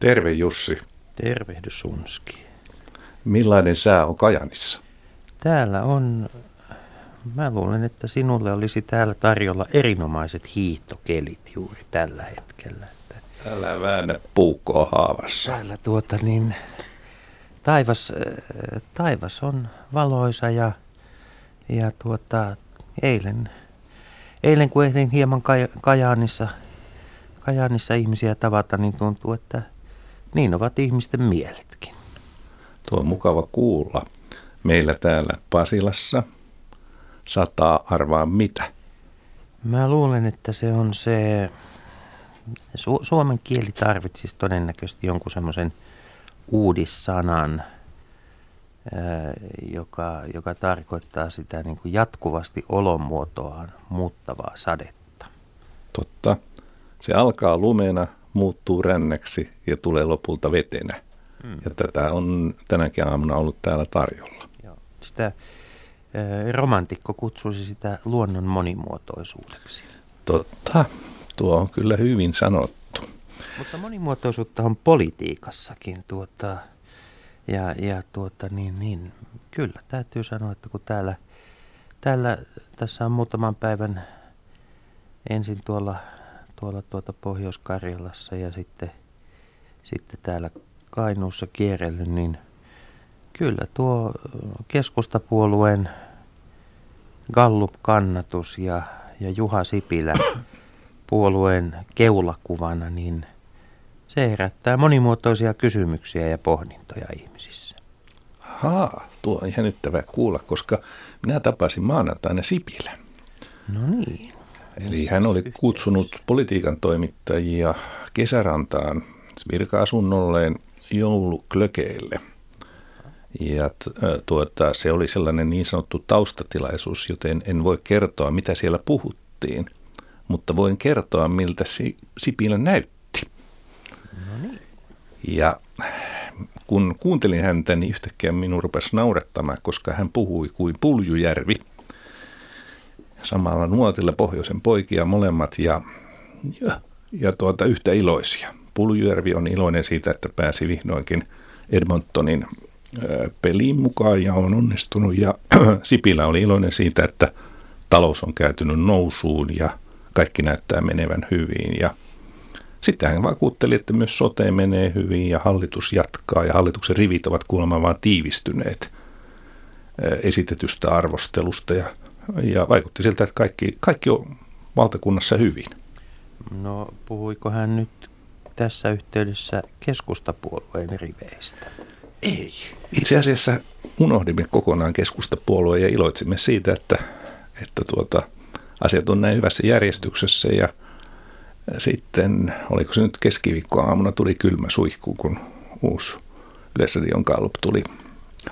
Terve Jussi. Tervehdys Unski. Millainen sää on Kajanissa? Täällä on, mä luulen, että sinulle olisi täällä tarjolla erinomaiset hiihtokelit juuri tällä hetkellä. Älä väännä puukkoa haavassa. Täällä tuota niin, taivas, äh, taivas on valoisa ja, ja tuota, eilen, eilen kun ehdin hieman Kajaanissa, Kajaanissa ihmisiä tavata, niin tuntuu, että niin ovat ihmisten mieletkin. Tuo on mukava kuulla. Meillä täällä Pasilassa sataa arvaa mitä? Mä luulen, että se on se... Su- suomen kieli tarvitsisi todennäköisesti jonkun semmoisen uudissanan, joka, joka tarkoittaa sitä niin kuin jatkuvasti olomuotoaan muuttavaa sadetta. Totta. Se alkaa lumena, muuttuu ränneksi ja tulee lopulta vetenä. Mm. Ja tätä on tänäkin aamuna ollut täällä tarjolla. Joo. Sitä romantikko kutsuisi sitä luonnon monimuotoisuudeksi. Totta, tuo on kyllä hyvin sanottu. Mutta monimuotoisuutta on politiikassakin. Tuota, ja, ja tuota, niin, niin, kyllä täytyy sanoa, että kun täällä, täällä tässä on muutaman päivän ensin tuolla, tuolla tuota Pohjois-Karjalassa ja sitten, sitten täällä Kainuussa kierrellyt, niin kyllä tuo keskustapuolueen Gallup-kannatus ja, ja Juha Sipilä puolueen keulakuvana, niin se herättää monimuotoisia kysymyksiä ja pohdintoja ihmisissä. Ahaa, tuo on jännittävää kuulla, koska minä tapasin maanantaina Sipilä. No niin. Eli hän oli kutsunut politiikan toimittajia kesärantaan virka-asunnolleen jouluklökeille. Ja tuota, se oli sellainen niin sanottu taustatilaisuus, joten en voi kertoa, mitä siellä puhuttiin, mutta voin kertoa, miltä Sipilä näytti. No niin. Ja kun kuuntelin häntä, niin yhtäkkiä minun rupesi naurettamaan, koska hän puhui kuin Puljujärvi. Samalla nuotilla pohjoisen poikia molemmat ja, ja, ja tuota, yhtä iloisia. Puljujärvi on iloinen siitä, että pääsi vihdoinkin Edmontonin peliin mukaan ja on onnistunut. Ja Sipilä oli iloinen siitä, että talous on käytynyt nousuun ja kaikki näyttää menevän hyvin. Ja sitten hän vakuutteli, että myös sote menee hyvin ja hallitus jatkaa ja hallituksen rivit ovat kuulemma vaan tiivistyneet esitetystä arvostelusta ja, ja vaikutti siltä, että kaikki, kaikki on valtakunnassa hyvin. No puhuiko hän nyt tässä yhteydessä keskustapuolueen riveistä? Ei. Itse asiassa unohdimme kokonaan keskustapuolueen ja iloitsimme siitä, että, että tuota, asiat on näin hyvässä järjestyksessä ja sitten, oliko se nyt keskiviikkoaamuna, tuli kylmä suihku, kun uusi Yleisradion kalp tuli,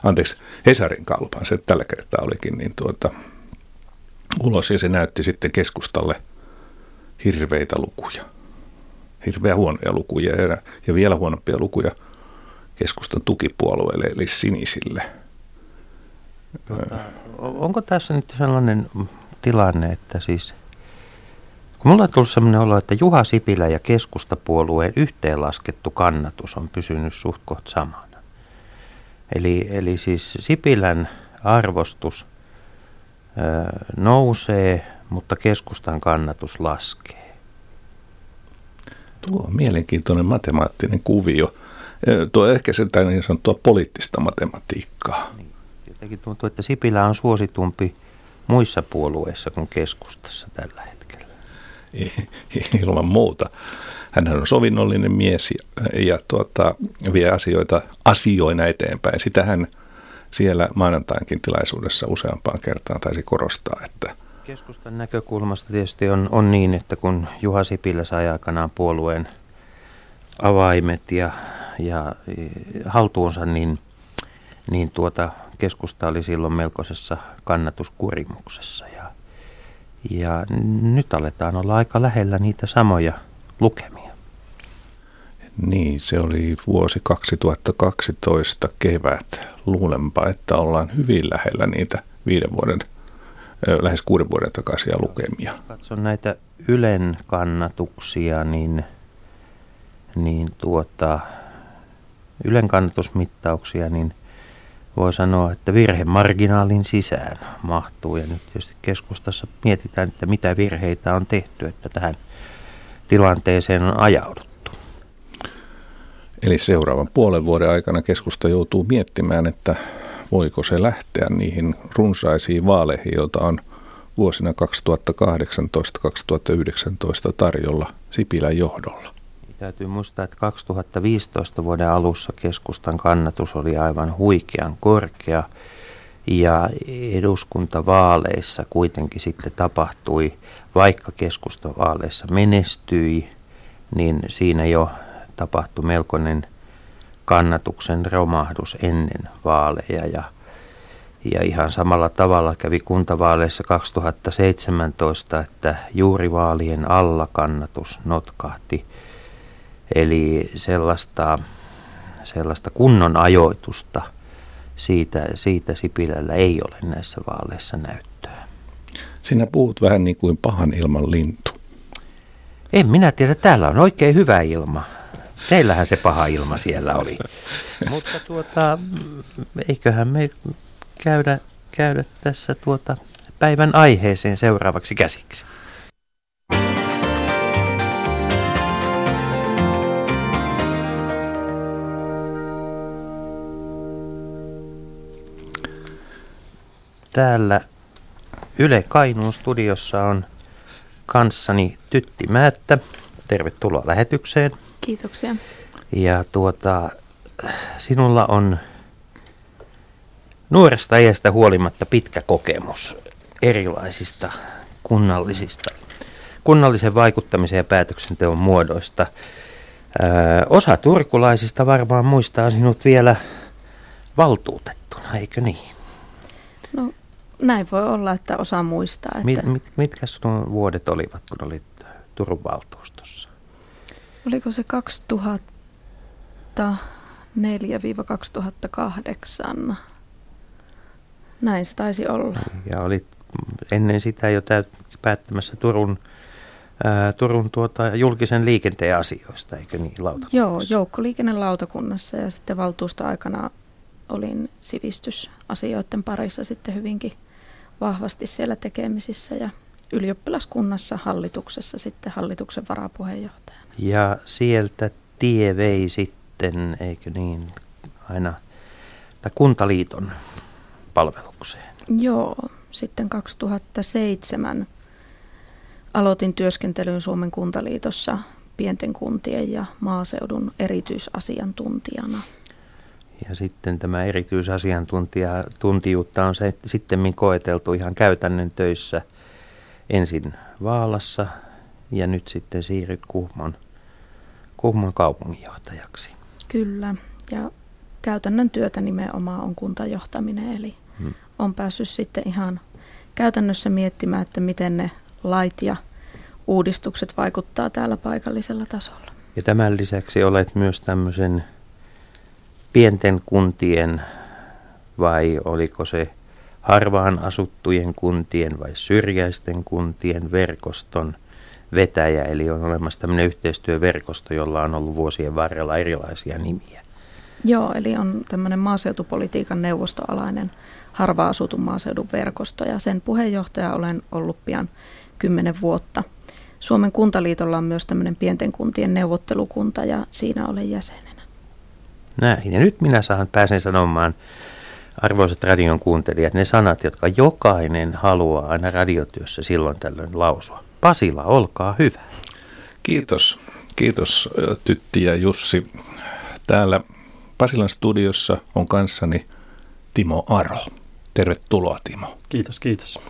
anteeksi, Hesarin kalpaan se tällä kertaa olikin, niin tuota, ulos ja se näytti sitten keskustalle hirveitä lukuja hirveän huonoja lukuja ja, ja vielä huonompia lukuja keskustan tukipuolueelle eli sinisille. Tota, onko tässä nyt sellainen tilanne, että siis kun mulla on tullut sellainen olo, että Juha Sipilä ja keskustapuolueen yhteenlaskettu kannatus on pysynyt suht samana. Eli, eli siis Sipilän arvostus nousee, mutta keskustan kannatus laskee. Tuo on mielenkiintoinen matemaattinen kuvio. Tuo ehkä se niin sanottua poliittista matematiikkaa. Niin, jotenkin tuntuu, että Sipilä on suositumpi muissa puolueissa kuin keskustassa tällä hetkellä. Ilman muuta. Hän on sovinnollinen mies ja, ja tuota, vie asioita asioina eteenpäin. Sitä hän siellä maanantainkin tilaisuudessa useampaan kertaan taisi korostaa, että – Keskustan näkökulmasta tietysti on, on niin, että kun Juha Sipilä sai aikanaan puolueen avaimet ja, ja haltuunsa, niin, niin tuota, keskusta oli silloin melkoisessa kannatuskurimuksessa. Ja, ja nyt aletaan olla aika lähellä niitä samoja lukemia. Niin, se oli vuosi 2012 kevät. Luulenpa, että ollaan hyvin lähellä niitä viiden vuoden lähes kuuden vuoden takaisia lukemia. Katson näitä Ylen kannatuksia, niin niin tuota, Ylen kannatusmittauksia, niin voi sanoa, että virhemarginaalin sisään mahtuu. Ja nyt tietysti keskustassa mietitään, että mitä virheitä on tehty, että tähän tilanteeseen on ajauduttu. Eli seuraavan puolen vuoden aikana keskusta joutuu miettimään, että voiko se lähteä niihin runsaisiin vaaleihin, joita on vuosina 2018-2019 tarjolla Sipilän johdolla. Täytyy muistaa, että 2015 vuoden alussa keskustan kannatus oli aivan huikean korkea ja eduskuntavaaleissa kuitenkin sitten tapahtui, vaikka keskustavaaleissa menestyi, niin siinä jo tapahtui melkoinen kannatuksen romahdus ennen vaaleja ja ja ihan samalla tavalla kävi kuntavaaleissa 2017, että juuri vaalien alla kannatus notkahti Eli sellaista, sellaista kunnon ajoitusta siitä, siitä Sipilällä ei ole näissä vaaleissa näyttöä. Sinä puhut vähän niin kuin pahan ilman lintu. En minä tiedä, täällä on oikein hyvä ilma. Teillähän se paha ilma siellä oli. Mutta tuota, eiköhän me käydä, käydä tässä tuota päivän aiheeseen seuraavaksi käsiksi. Täällä Yle Kainuun studiossa on kanssani Tytti Määttä. Tervetuloa lähetykseen. Kiitoksia. Ja tuota, sinulla on nuoresta iästä huolimatta pitkä kokemus erilaisista kunnallisista, kunnallisen vaikuttamisen ja päätöksenteon muodoista. Öö, osa turkulaisista varmaan muistaa sinut vielä valtuutettuna, eikö niin? No näin voi olla, että osaa muistaa. Että... Mit, mit, mitkä sinun vuodet olivat, kun olit Turun valtuustossa? Oliko se 2004-2008? Näin se taisi olla. Ja olit ennen sitä jo täyt, päättämässä Turun, ää, Turun tuota, julkisen liikenteen asioista, eikö niin, lautakunnassa? Joo, joukkoliikennelautakunnassa ja sitten valtuustoaikana olin sivistysasioiden parissa sitten hyvinkin vahvasti siellä tekemisissä ja ylioppilaskunnassa hallituksessa sitten hallituksen varapuheenjohtajana. Ja sieltä tie vei sitten, eikö niin, aina tai kuntaliiton palvelukseen? Joo, sitten 2007 aloitin työskentelyn Suomen kuntaliitossa pienten kuntien ja maaseudun erityisasiantuntijana. Ja sitten tämä erityisasiantuntijuutta on se, sitten koeteltu ihan käytännön töissä ensin Vaalassa ja nyt sitten siirryt Kuhmon, Kuhmon kaupunginjohtajaksi. Kyllä, ja käytännön työtä nimenomaan on kuntajohtaminen, eli hmm. on päässyt sitten ihan käytännössä miettimään, että miten ne lait ja uudistukset vaikuttaa täällä paikallisella tasolla. Ja tämän lisäksi olet myös tämmöisen pienten kuntien vai oliko se harvaan asuttujen kuntien vai syrjäisten kuntien verkoston vetäjä. Eli on olemassa tämmöinen yhteistyöverkosto, jolla on ollut vuosien varrella erilaisia nimiä. Joo, eli on tämmöinen maaseutupolitiikan neuvostoalainen harva asutun maaseudun verkosto ja sen puheenjohtaja olen ollut pian kymmenen vuotta. Suomen kuntaliitolla on myös tämmöinen pienten kuntien neuvottelukunta ja siinä olen jäsen. Näin. Ja nyt minä saan, pääsen sanomaan, arvoisat radion kuuntelijat, ne sanat, jotka jokainen haluaa aina radiotyössä silloin tällöin lausua. Pasila, olkaa hyvä. Kiitos. Kiitos Tytti ja Jussi. Täällä Pasilan studiossa on kanssani Timo Aro. Tervetuloa Timo. Kiitos, kiitos.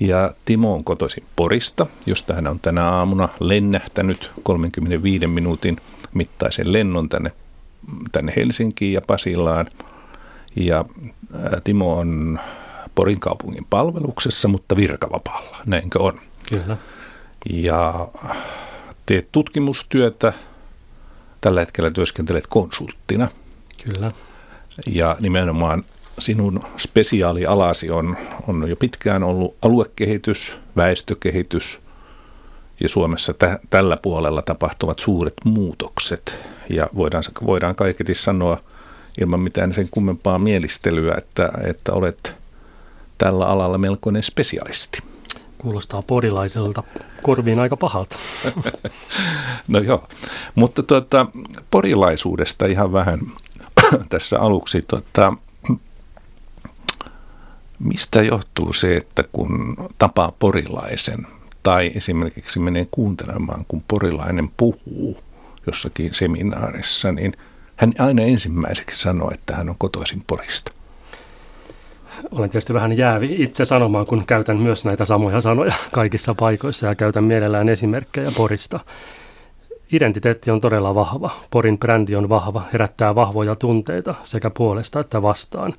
Ja Timo on kotoisin Porista, josta hän on tänä aamuna lennähtänyt 35 minuutin mittaisen lennon tänne tänne Helsinkiin ja Pasilaan. Ja Timo on Porin kaupungin palveluksessa, mutta virkavapaalla, näinkö on? Kyllä. Ja teet tutkimustyötä, tällä hetkellä työskentelet konsulttina. Kyllä. Ja nimenomaan sinun spesiaalialasi on, on jo pitkään ollut aluekehitys, väestökehitys ja Suomessa tä, tällä puolella tapahtuvat suuret muutokset. Ja voidaan, voidaan kaiketi sanoa ilman mitään sen kummempaa mielistelyä, että, että olet tällä alalla melkoinen spesialisti. Kuulostaa porilaiselta korviin aika pahalta. no joo, mutta tuota, porilaisuudesta ihan vähän tässä aluksi. Tuota, mistä johtuu se, että kun tapaa porilaisen tai esimerkiksi menee kuuntelemaan, kun porilainen puhuu jossakin seminaarissa, niin hän aina ensimmäiseksi sanoo, että hän on kotoisin Porista. Olen tietysti vähän jäävi itse sanomaan, kun käytän myös näitä samoja sanoja kaikissa paikoissa ja käytän mielellään esimerkkejä Porista. Identiteetti on todella vahva. Porin brändi on vahva, herättää vahvoja tunteita sekä puolesta että vastaan.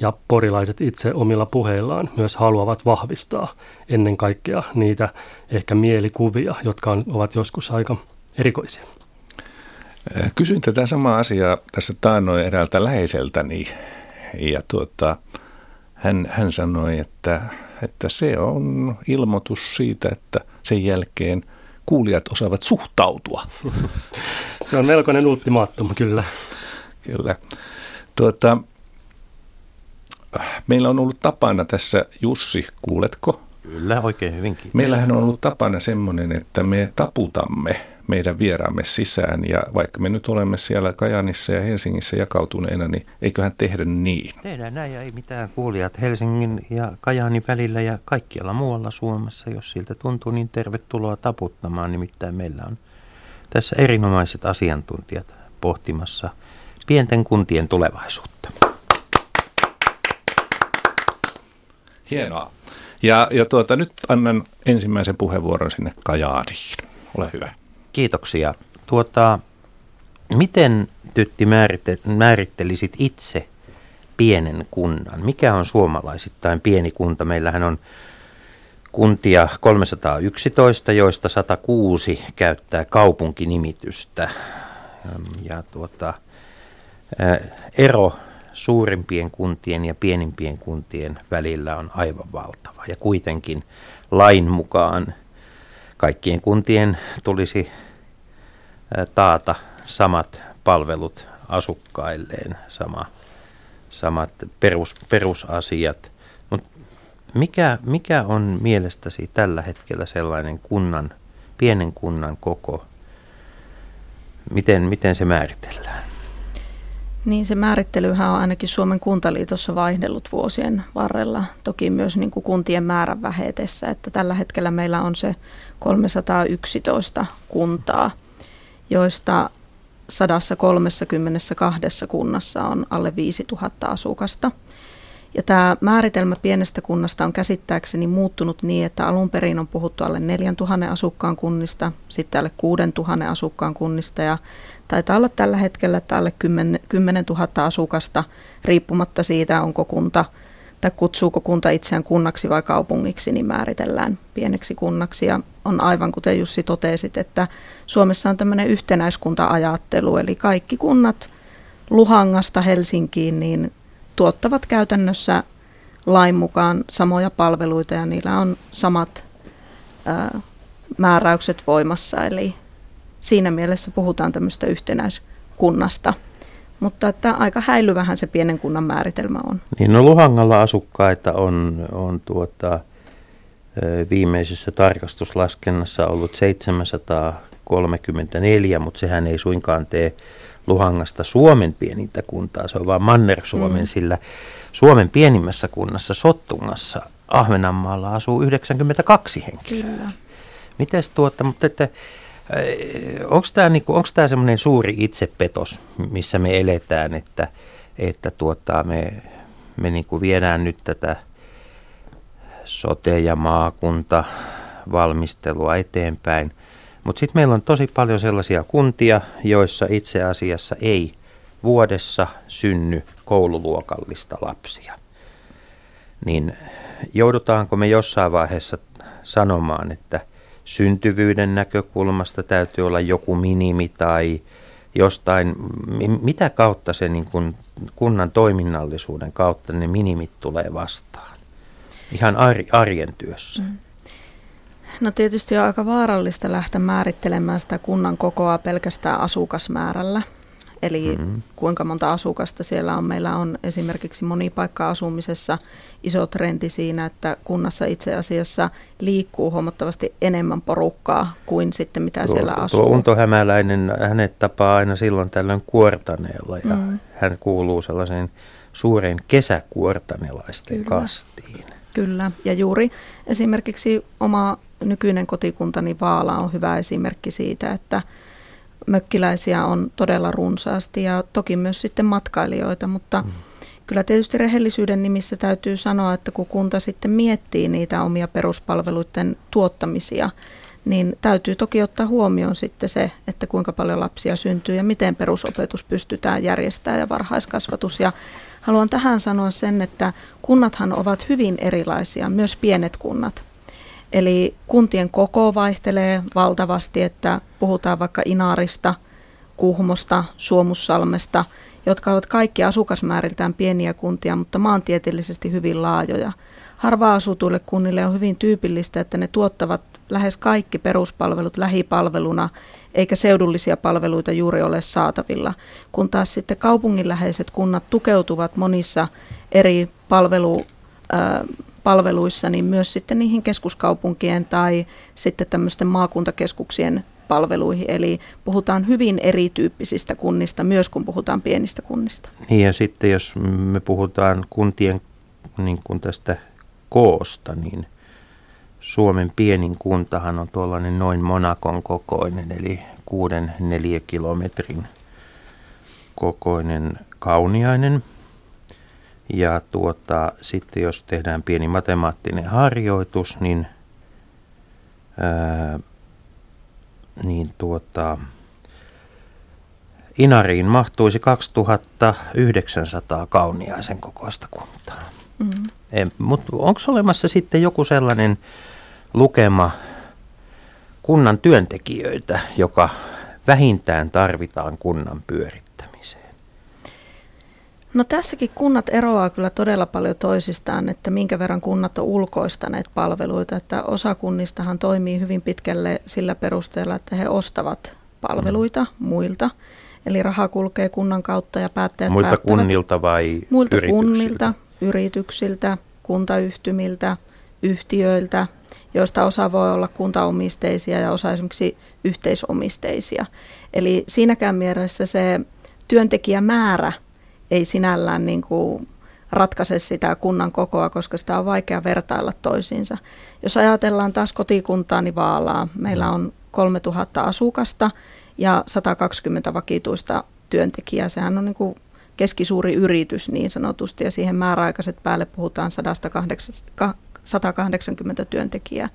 Ja porilaiset itse omilla puheillaan myös haluavat vahvistaa ennen kaikkea niitä ehkä mielikuvia, jotka on, ovat joskus aika erikoisia. Kysyin tätä samaa asiaa tässä taannoin eräältä läheiseltäni ja tuota, hän, hän sanoi, että, että se on ilmoitus siitä, että sen jälkeen kuulijat osaavat suhtautua. se on melkoinen ultimaattum, kyllä. Kyllä. Tuota, meillä on ollut tapana tässä, Jussi, kuuletko? Kyllä, oikein hyvin. Kiitos. Meillähän on ollut tapana semmoinen, että me taputamme meidän vieraamme sisään. Ja vaikka me nyt olemme siellä Kajanissa ja Helsingissä jakautuneena, niin eiköhän tehdä niin. Tehdään näin ja ei mitään kuulijat Helsingin ja Kajaanin välillä ja kaikkialla muualla Suomessa. Jos siltä tuntuu, niin tervetuloa taputtamaan. Nimittäin meillä on tässä erinomaiset asiantuntijat pohtimassa pienten kuntien tulevaisuutta. Hienoa. Ja, ja tuota, nyt annan ensimmäisen puheenvuoron sinne Kajaaniin. Ole hyvä. Kiitoksia. Tuota, miten Tytti määrittelisit itse pienen kunnan? Mikä on suomalaisittain pieni kunta? Meillähän on kuntia 311, joista 106 käyttää kaupunkinimitystä. Ja tuota, ero suurimpien kuntien ja pienimpien kuntien välillä on aivan valtava. Ja kuitenkin lain mukaan kaikkien kuntien tulisi taata samat palvelut asukkailleen, sama, samat perus, perusasiat. Mutta mikä, mikä on mielestäsi tällä hetkellä sellainen kunnan, pienen kunnan koko? Miten, miten se määritellään? Niin se määrittelyhän on ainakin Suomen kuntaliitossa vaihdellut vuosien varrella. Toki myös niin kuin kuntien määrän vähetessä, että tällä hetkellä meillä on se 311 kuntaa, joista 132 kunnassa on alle 5000 asukasta. Ja tämä määritelmä pienestä kunnasta on käsittääkseni muuttunut niin, että alun perin on puhuttu alle 4000 asukkaan kunnista, sitten alle 6000 asukkaan kunnista ja taitaa olla tällä hetkellä, että alle 10, 10 000 asukasta, riippumatta siitä, onko kunta tai kutsuuko kunta itseään kunnaksi vai kaupungiksi, niin määritellään pieneksi kunnaksi. Ja on aivan kuten Jussi totesit, että Suomessa on tämmöinen yhtenäiskunta-ajattelu, eli kaikki kunnat Luhangasta Helsinkiin niin tuottavat käytännössä lain mukaan samoja palveluita ja niillä on samat ää, määräykset voimassa. Eli siinä mielessä puhutaan tämmöistä yhtenäiskunnasta. Mutta että aika häilyvähän se pienen kunnan määritelmä on. Niin no Luhangalla asukkaita on, on tuota, viimeisessä tarkastuslaskennassa ollut 734, mutta sehän ei suinkaan tee Luhangasta Suomen pienintä kuntaa, se on vain Manner-Suomen, mm. sillä Suomen pienimmässä kunnassa Sottungassa Ahvenanmaalla asuu 92 henkilöä. Kyllä. Mites tuota, mutta että Onko tämä niinku, semmoinen suuri itsepetos, missä me eletään, että, että tuota, me, me niinku viedään nyt tätä sote- ja maakunta valmistelua eteenpäin. Mutta sitten meillä on tosi paljon sellaisia kuntia, joissa itse asiassa ei vuodessa synny koululuokallista lapsia. Niin joudutaanko me jossain vaiheessa sanomaan, että – syntyvyyden näkökulmasta täytyy olla joku minimi tai jostain, mitä kautta se niin kuin kunnan toiminnallisuuden kautta ne minimit tulee vastaan? Ihan arjen työssä. Mm. No tietysti on aika vaarallista lähteä määrittelemään sitä kunnan kokoa pelkästään asukasmäärällä. Eli mm-hmm. kuinka monta asukasta siellä on. Meillä on esimerkiksi monipaikka-asumisessa iso trendi siinä, että kunnassa itse asiassa liikkuu huomattavasti enemmän porukkaa kuin sitten mitä tuo, siellä asuu. Tuo Unto Hämäläinen, hänet tapaa aina silloin tällöin kuortaneella ja mm. hän kuuluu sellaiseen suureen kesäkuortanelaisten Kyllä. kastiin. Kyllä, ja juuri esimerkiksi oma nykyinen kotikuntani Vaala on hyvä esimerkki siitä, että mökkiläisiä on todella runsaasti ja toki myös sitten matkailijoita, mutta mm. kyllä tietysti rehellisyyden nimissä täytyy sanoa, että kun kunta sitten miettii niitä omia peruspalveluiden tuottamisia, niin täytyy toki ottaa huomioon sitten se, että kuinka paljon lapsia syntyy ja miten perusopetus pystytään järjestämään ja varhaiskasvatus. Ja haluan tähän sanoa sen, että kunnathan ovat hyvin erilaisia, myös pienet kunnat. Eli kuntien koko vaihtelee valtavasti, että puhutaan vaikka Inaarista, Kuhmosta, Suomussalmesta, jotka ovat kaikki asukasmääriltään pieniä kuntia, mutta maantieteellisesti hyvin laajoja. Harva asutuille kunnille on hyvin tyypillistä, että ne tuottavat lähes kaikki peruspalvelut lähipalveluna, eikä seudullisia palveluita juuri ole saatavilla, kun taas sitten kaupunginläheiset kunnat tukeutuvat monissa eri palvelu, palveluissa, niin myös sitten niihin keskuskaupunkien tai sitten tämmöisten maakuntakeskuksien palveluihin. Eli puhutaan hyvin erityyppisistä kunnista, myös kun puhutaan pienistä kunnista. Niin ja sitten jos me puhutaan kuntien niin kuin tästä koosta, niin Suomen pienin kuntahan on tuollainen noin Monakon kokoinen, eli kuuden kilometrin kokoinen kauniainen. Ja tuota, sitten jos tehdään pieni matemaattinen harjoitus, niin, ää, niin tuota, Inariin mahtuisi 2900 kauniaisen kokoista kuntaa. Mm. Mutta onko olemassa sitten joku sellainen lukema kunnan työntekijöitä, joka vähintään tarvitaan kunnan pyörittämiseen? No tässäkin kunnat eroaa kyllä todella paljon toisistaan, että minkä verran kunnat on ulkoistaneet palveluita. Että osa kunnistahan toimii hyvin pitkälle sillä perusteella, että he ostavat palveluita mm. muilta. Eli raha kulkee kunnan kautta ja päättäjät Muilta päättävät, kunnilta vai Muilta yrityksiltä? kunnilta, yrityksiltä, kuntayhtymiltä, yhtiöiltä, joista osa voi olla kuntaomisteisia ja osa esimerkiksi yhteisomisteisia. Eli siinäkään mielessä se työntekijämäärä ei sinällään niin kuin ratkaise sitä kunnan kokoa, koska sitä on vaikea vertailla toisiinsa. Jos ajatellaan taas kotikuntaani niin Vaalaa, meillä on 3000 asukasta ja 120 vakituista työntekijää. Sehän on niin kuin keskisuuri yritys niin sanotusti ja siihen määräaikaiset päälle puhutaan 180 työntekijää.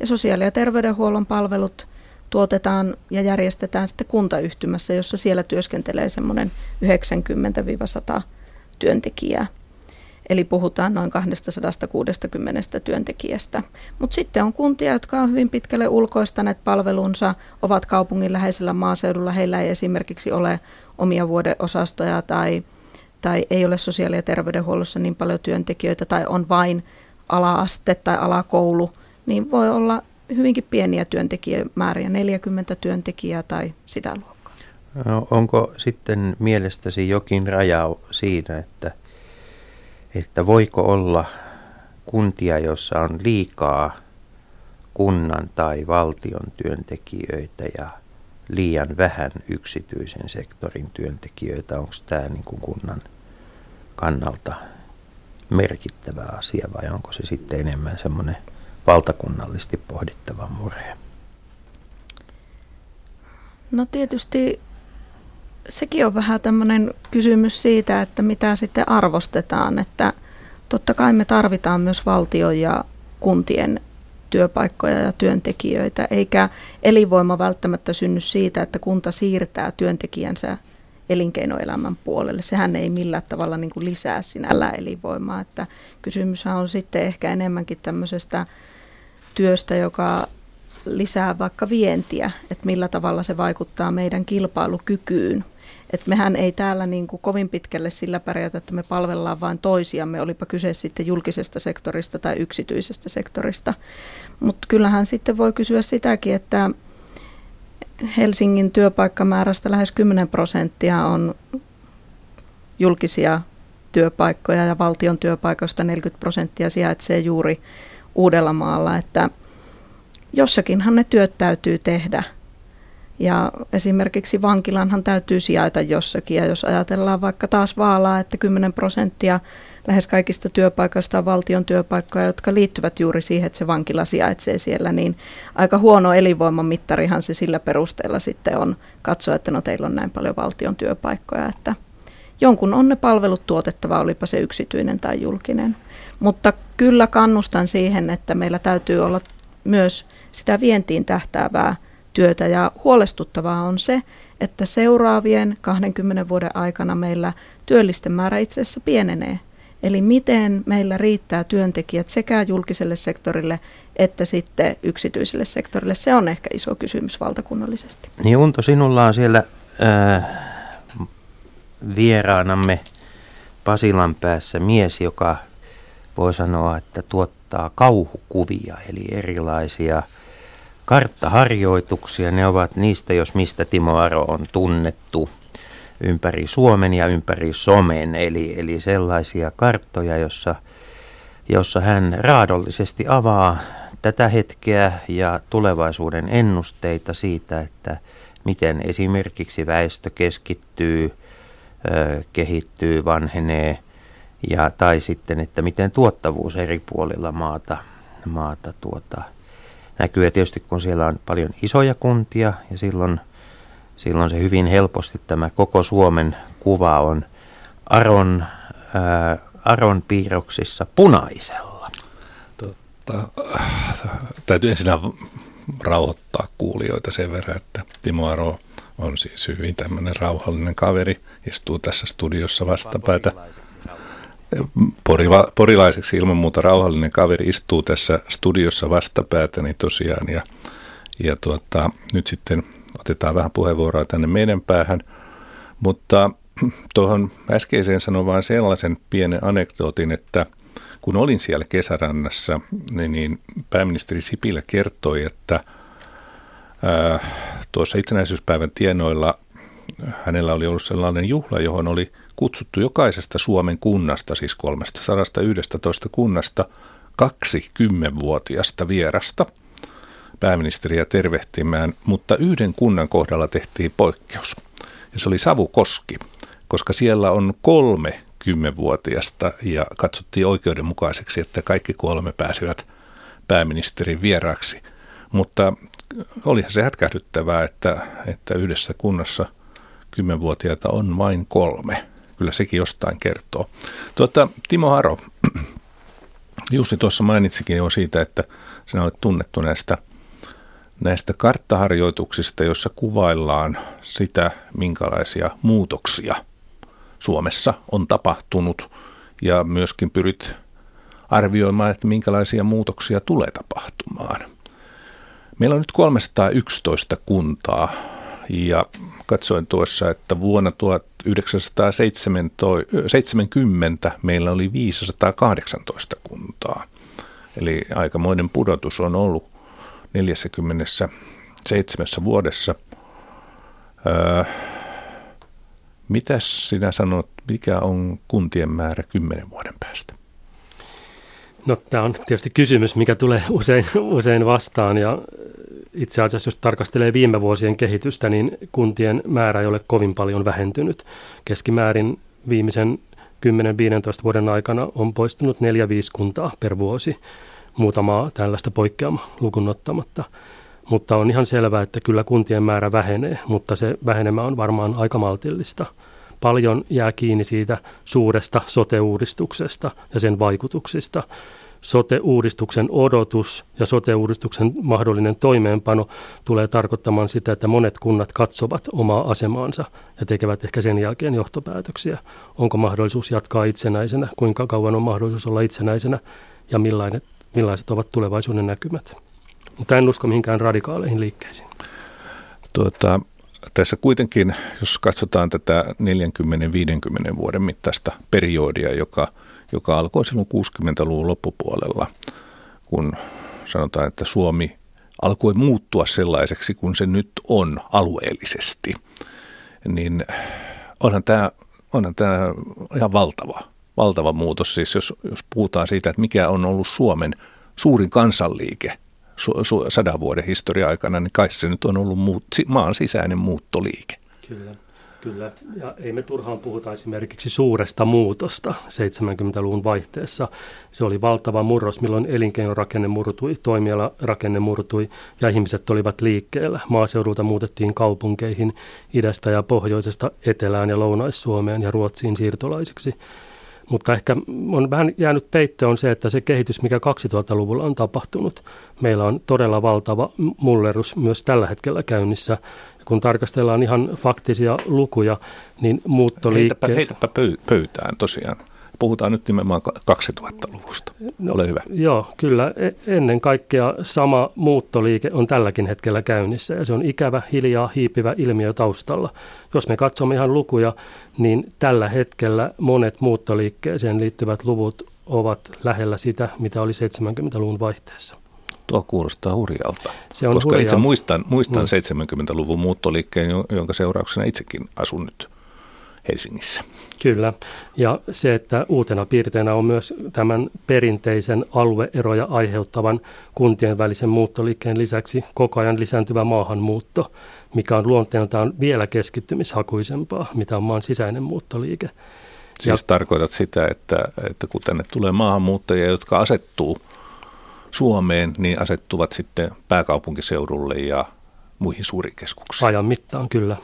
Ja sosiaali- ja terveydenhuollon palvelut tuotetaan ja järjestetään sitten kuntayhtymässä, jossa siellä työskentelee semmoinen 90-100 työntekijää. Eli puhutaan noin 260 työntekijästä. Mutta sitten on kuntia, jotka on hyvin pitkälle ulkoistaneet palvelunsa, ovat kaupungin läheisellä maaseudulla. Heillä ei esimerkiksi ole omia vuodeosastoja tai, tai ei ole sosiaali- ja terveydenhuollossa niin paljon työntekijöitä tai on vain ala-aste tai alakoulu, niin voi olla hyvinkin pieniä työntekijämääriä, 40 työntekijää tai sitä luokkaa. No, onko sitten mielestäsi jokin raja siinä, että, että voiko olla kuntia, jossa on liikaa kunnan tai valtion työntekijöitä ja liian vähän yksityisen sektorin työntekijöitä? Onko tämä niin kuin kunnan kannalta merkittävä asia vai onko se sitten enemmän semmoinen valtakunnallisesti pohdittava murhe? No tietysti sekin on vähän tämmöinen kysymys siitä, että mitä sitten arvostetaan, että totta kai me tarvitaan myös valtion ja kuntien työpaikkoja ja työntekijöitä, eikä elinvoima välttämättä synny siitä, että kunta siirtää työntekijänsä elinkeinoelämän puolelle. Sehän ei millään tavalla niin kuin lisää sinällä elinvoimaa. Että kysymyshän on sitten ehkä enemmänkin tämmöisestä työstä, joka lisää vaikka vientiä, että millä tavalla se vaikuttaa meidän kilpailukykyyn. Että mehän ei täällä niin kuin kovin pitkälle sillä pärjätä, että me palvellaan vain toisiamme, olipa kyse sitten julkisesta sektorista tai yksityisestä sektorista. Mutta kyllähän sitten voi kysyä sitäkin, että Helsingin työpaikkamäärästä lähes 10 prosenttia on julkisia työpaikkoja ja valtion työpaikoista 40 prosenttia sijaitsee juuri Uudellamaalla, että jossakinhan ne työt täytyy tehdä. Ja esimerkiksi vankilanhan täytyy sijaita jossakin. Ja jos ajatellaan vaikka taas Vaalaa, että 10 prosenttia lähes kaikista työpaikoista on valtion työpaikkoja, jotka liittyvät juuri siihen, että se vankila sijaitsee siellä, niin aika huono elinvoiman mittarihan se sillä perusteella sitten on katsoa, että no teillä on näin paljon valtion työpaikkoja, että jonkun on ne palvelut tuotettava, olipa se yksityinen tai julkinen. Mutta kyllä kannustan siihen, että meillä täytyy olla myös sitä vientiin tähtäävää työtä ja huolestuttavaa on se, että seuraavien 20 vuoden aikana meillä työllisten määrä itse asiassa pienenee. Eli miten meillä riittää työntekijät sekä julkiselle sektorille että sitten yksityiselle sektorille, se on ehkä iso kysymys valtakunnallisesti. Niin Unto, sinulla on siellä äh, vieraanamme Pasilan päässä mies, joka voi sanoa, että tuottaa kauhukuvia, eli erilaisia karttaharjoituksia. Ne ovat niistä, jos mistä Timo Aro on tunnettu ympäri Suomen ja ympäri somen, eli, eli sellaisia karttoja, jossa, jossa hän raadollisesti avaa tätä hetkeä ja tulevaisuuden ennusteita siitä, että miten esimerkiksi väestö keskittyy, kehittyy, vanhenee ja, tai sitten, että miten tuottavuus eri puolilla maata, maata tuota, näkyy. Ja tietysti kun siellä on paljon isoja kuntia ja silloin, silloin se hyvin helposti tämä koko Suomen kuva on Aron, ää, Aron piirroksissa punaisella. Totta, täytyy ensin rauhoittaa kuulijoita sen verran, että Timo Aro on siis hyvin tämmöinen rauhallinen kaveri, istuu tässä studiossa vastapäätä. Poriva, porilaiseksi ilman muuta rauhallinen kaveri istuu tässä studiossa vastapäätäni tosiaan ja, ja tuota, nyt sitten otetaan vähän puheenvuoroa tänne meidän päähän, mutta tuohon äskeiseen sanon vain sellaisen pienen anekdootin, että kun olin siellä kesärannassa, niin, niin pääministeri Sipilä kertoi, että ää, tuossa itsenäisyyspäivän tienoilla hänellä oli ollut sellainen juhla, johon oli kutsuttu jokaisesta Suomen kunnasta, siis 311 kunnasta, kaksi kymmenvuotiasta vierasta pääministeriä tervehtimään, mutta yhden kunnan kohdalla tehtiin poikkeus. Ja se oli Savukoski, koska siellä on kolme kymmenvuotiasta ja katsottiin oikeudenmukaiseksi, että kaikki kolme pääsivät pääministerin vieraaksi. Mutta olihan se hätkähdyttävää, että, että yhdessä kunnassa kymmenvuotiaita on vain kolme. Kyllä sekin jostain kertoo. Tuota, Timo Haro, Jussi tuossa mainitsikin jo siitä, että sinä olet tunnettu näistä, näistä karttaharjoituksista, joissa kuvaillaan sitä, minkälaisia muutoksia Suomessa on tapahtunut ja myöskin pyrit arvioimaan, että minkälaisia muutoksia tulee tapahtumaan. Meillä on nyt 311 kuntaa ja katsoin tuossa, että vuonna 1970 meillä oli 518 kuntaa. Eli aikamoinen pudotus on ollut 47 vuodessa. Öö, mitäs sinä sanot, mikä on kuntien määrä kymmenen vuoden päästä? No tämä on tietysti kysymys, mikä tulee usein, usein vastaan ja itse asiassa jos tarkastelee viime vuosien kehitystä, niin kuntien määrä ei ole kovin paljon vähentynyt. Keskimäärin viimeisen 10-15 vuoden aikana on poistunut 4-5 kuntaa per vuosi, muutamaa tällaista poikkeama lukuun ottamatta. Mutta on ihan selvää, että kyllä kuntien määrä vähenee, mutta se vähenemä on varmaan aika maltillista. Paljon jää kiinni siitä suuresta sote-uudistuksesta ja sen vaikutuksista sote-uudistuksen odotus ja sote-uudistuksen mahdollinen toimeenpano tulee tarkoittamaan sitä, että monet kunnat katsovat omaa asemaansa ja tekevät ehkä sen jälkeen johtopäätöksiä. Onko mahdollisuus jatkaa itsenäisenä, kuinka kauan on mahdollisuus olla itsenäisenä ja millaiset, millaiset ovat tulevaisuuden näkymät. Mutta en usko mihinkään radikaaleihin liikkeisiin. Tuota, tässä kuitenkin, jos katsotaan tätä 40-50 vuoden mittaista periodia, joka, joka alkoi silloin 60-luvun loppupuolella, kun sanotaan, että Suomi alkoi muuttua sellaiseksi kuin se nyt on alueellisesti, niin onhan tämä, onhan tämä ihan valtava, valtava muutos. Siis jos, jos puhutaan siitä, että mikä on ollut Suomen suurin kansanliike su, su, sadan vuoden historia aikana, niin kai se nyt on ollut muut, maan sisäinen muuttoliike. Kyllä. Kyllä, ja ei me turhaan puhuta esimerkiksi suuresta muutosta 70-luvun vaihteessa. Se oli valtava murros, milloin elinkeinorakenne murtui, toimialarakenne murtui ja ihmiset olivat liikkeellä. Maaseudulta muutettiin kaupunkeihin idästä ja pohjoisesta etelään ja lounais-Suomeen ja Ruotsiin siirtolaisiksi. Mutta ehkä on vähän jäänyt peittoon on se, että se kehitys, mikä 2000-luvulla on tapahtunut, meillä on todella valtava mullerus myös tällä hetkellä käynnissä kun tarkastellaan ihan faktisia lukuja, niin muuttoliikkeessä... Heitäpä, heitäpä pöytään tosiaan. Puhutaan nyt nimenomaan 2000-luvusta. No, Ole hyvä. Joo, kyllä. E- ennen kaikkea sama muuttoliike on tälläkin hetkellä käynnissä ja se on ikävä, hiljaa hiipivä ilmiö taustalla. Jos me katsomme ihan lukuja, niin tällä hetkellä monet muuttoliikkeeseen liittyvät luvut ovat lähellä sitä, mitä oli 70-luvun vaihteessa. Tuo kuulostaa hurjalta, se on koska hurjaa. itse muistan, muistan mm. 70-luvun muuttoliikkeen, jonka seurauksena itsekin asun nyt Helsingissä. Kyllä, ja se, että uutena piirteenä on myös tämän perinteisen alueeroja aiheuttavan kuntien välisen muuttoliikkeen lisäksi koko ajan lisääntyvä maahanmuutto, mikä on luonteeltaan vielä keskittymishakuisempaa, mitä on maan sisäinen muuttoliike. Siis ja, tarkoitat sitä, että, että kun tänne tulee maahanmuuttajia, jotka asettuu – Suomeen, niin asettuvat sitten pääkaupunkiseudulle ja muihin suuriin keskuksiin. Ajan mittaan kyllä.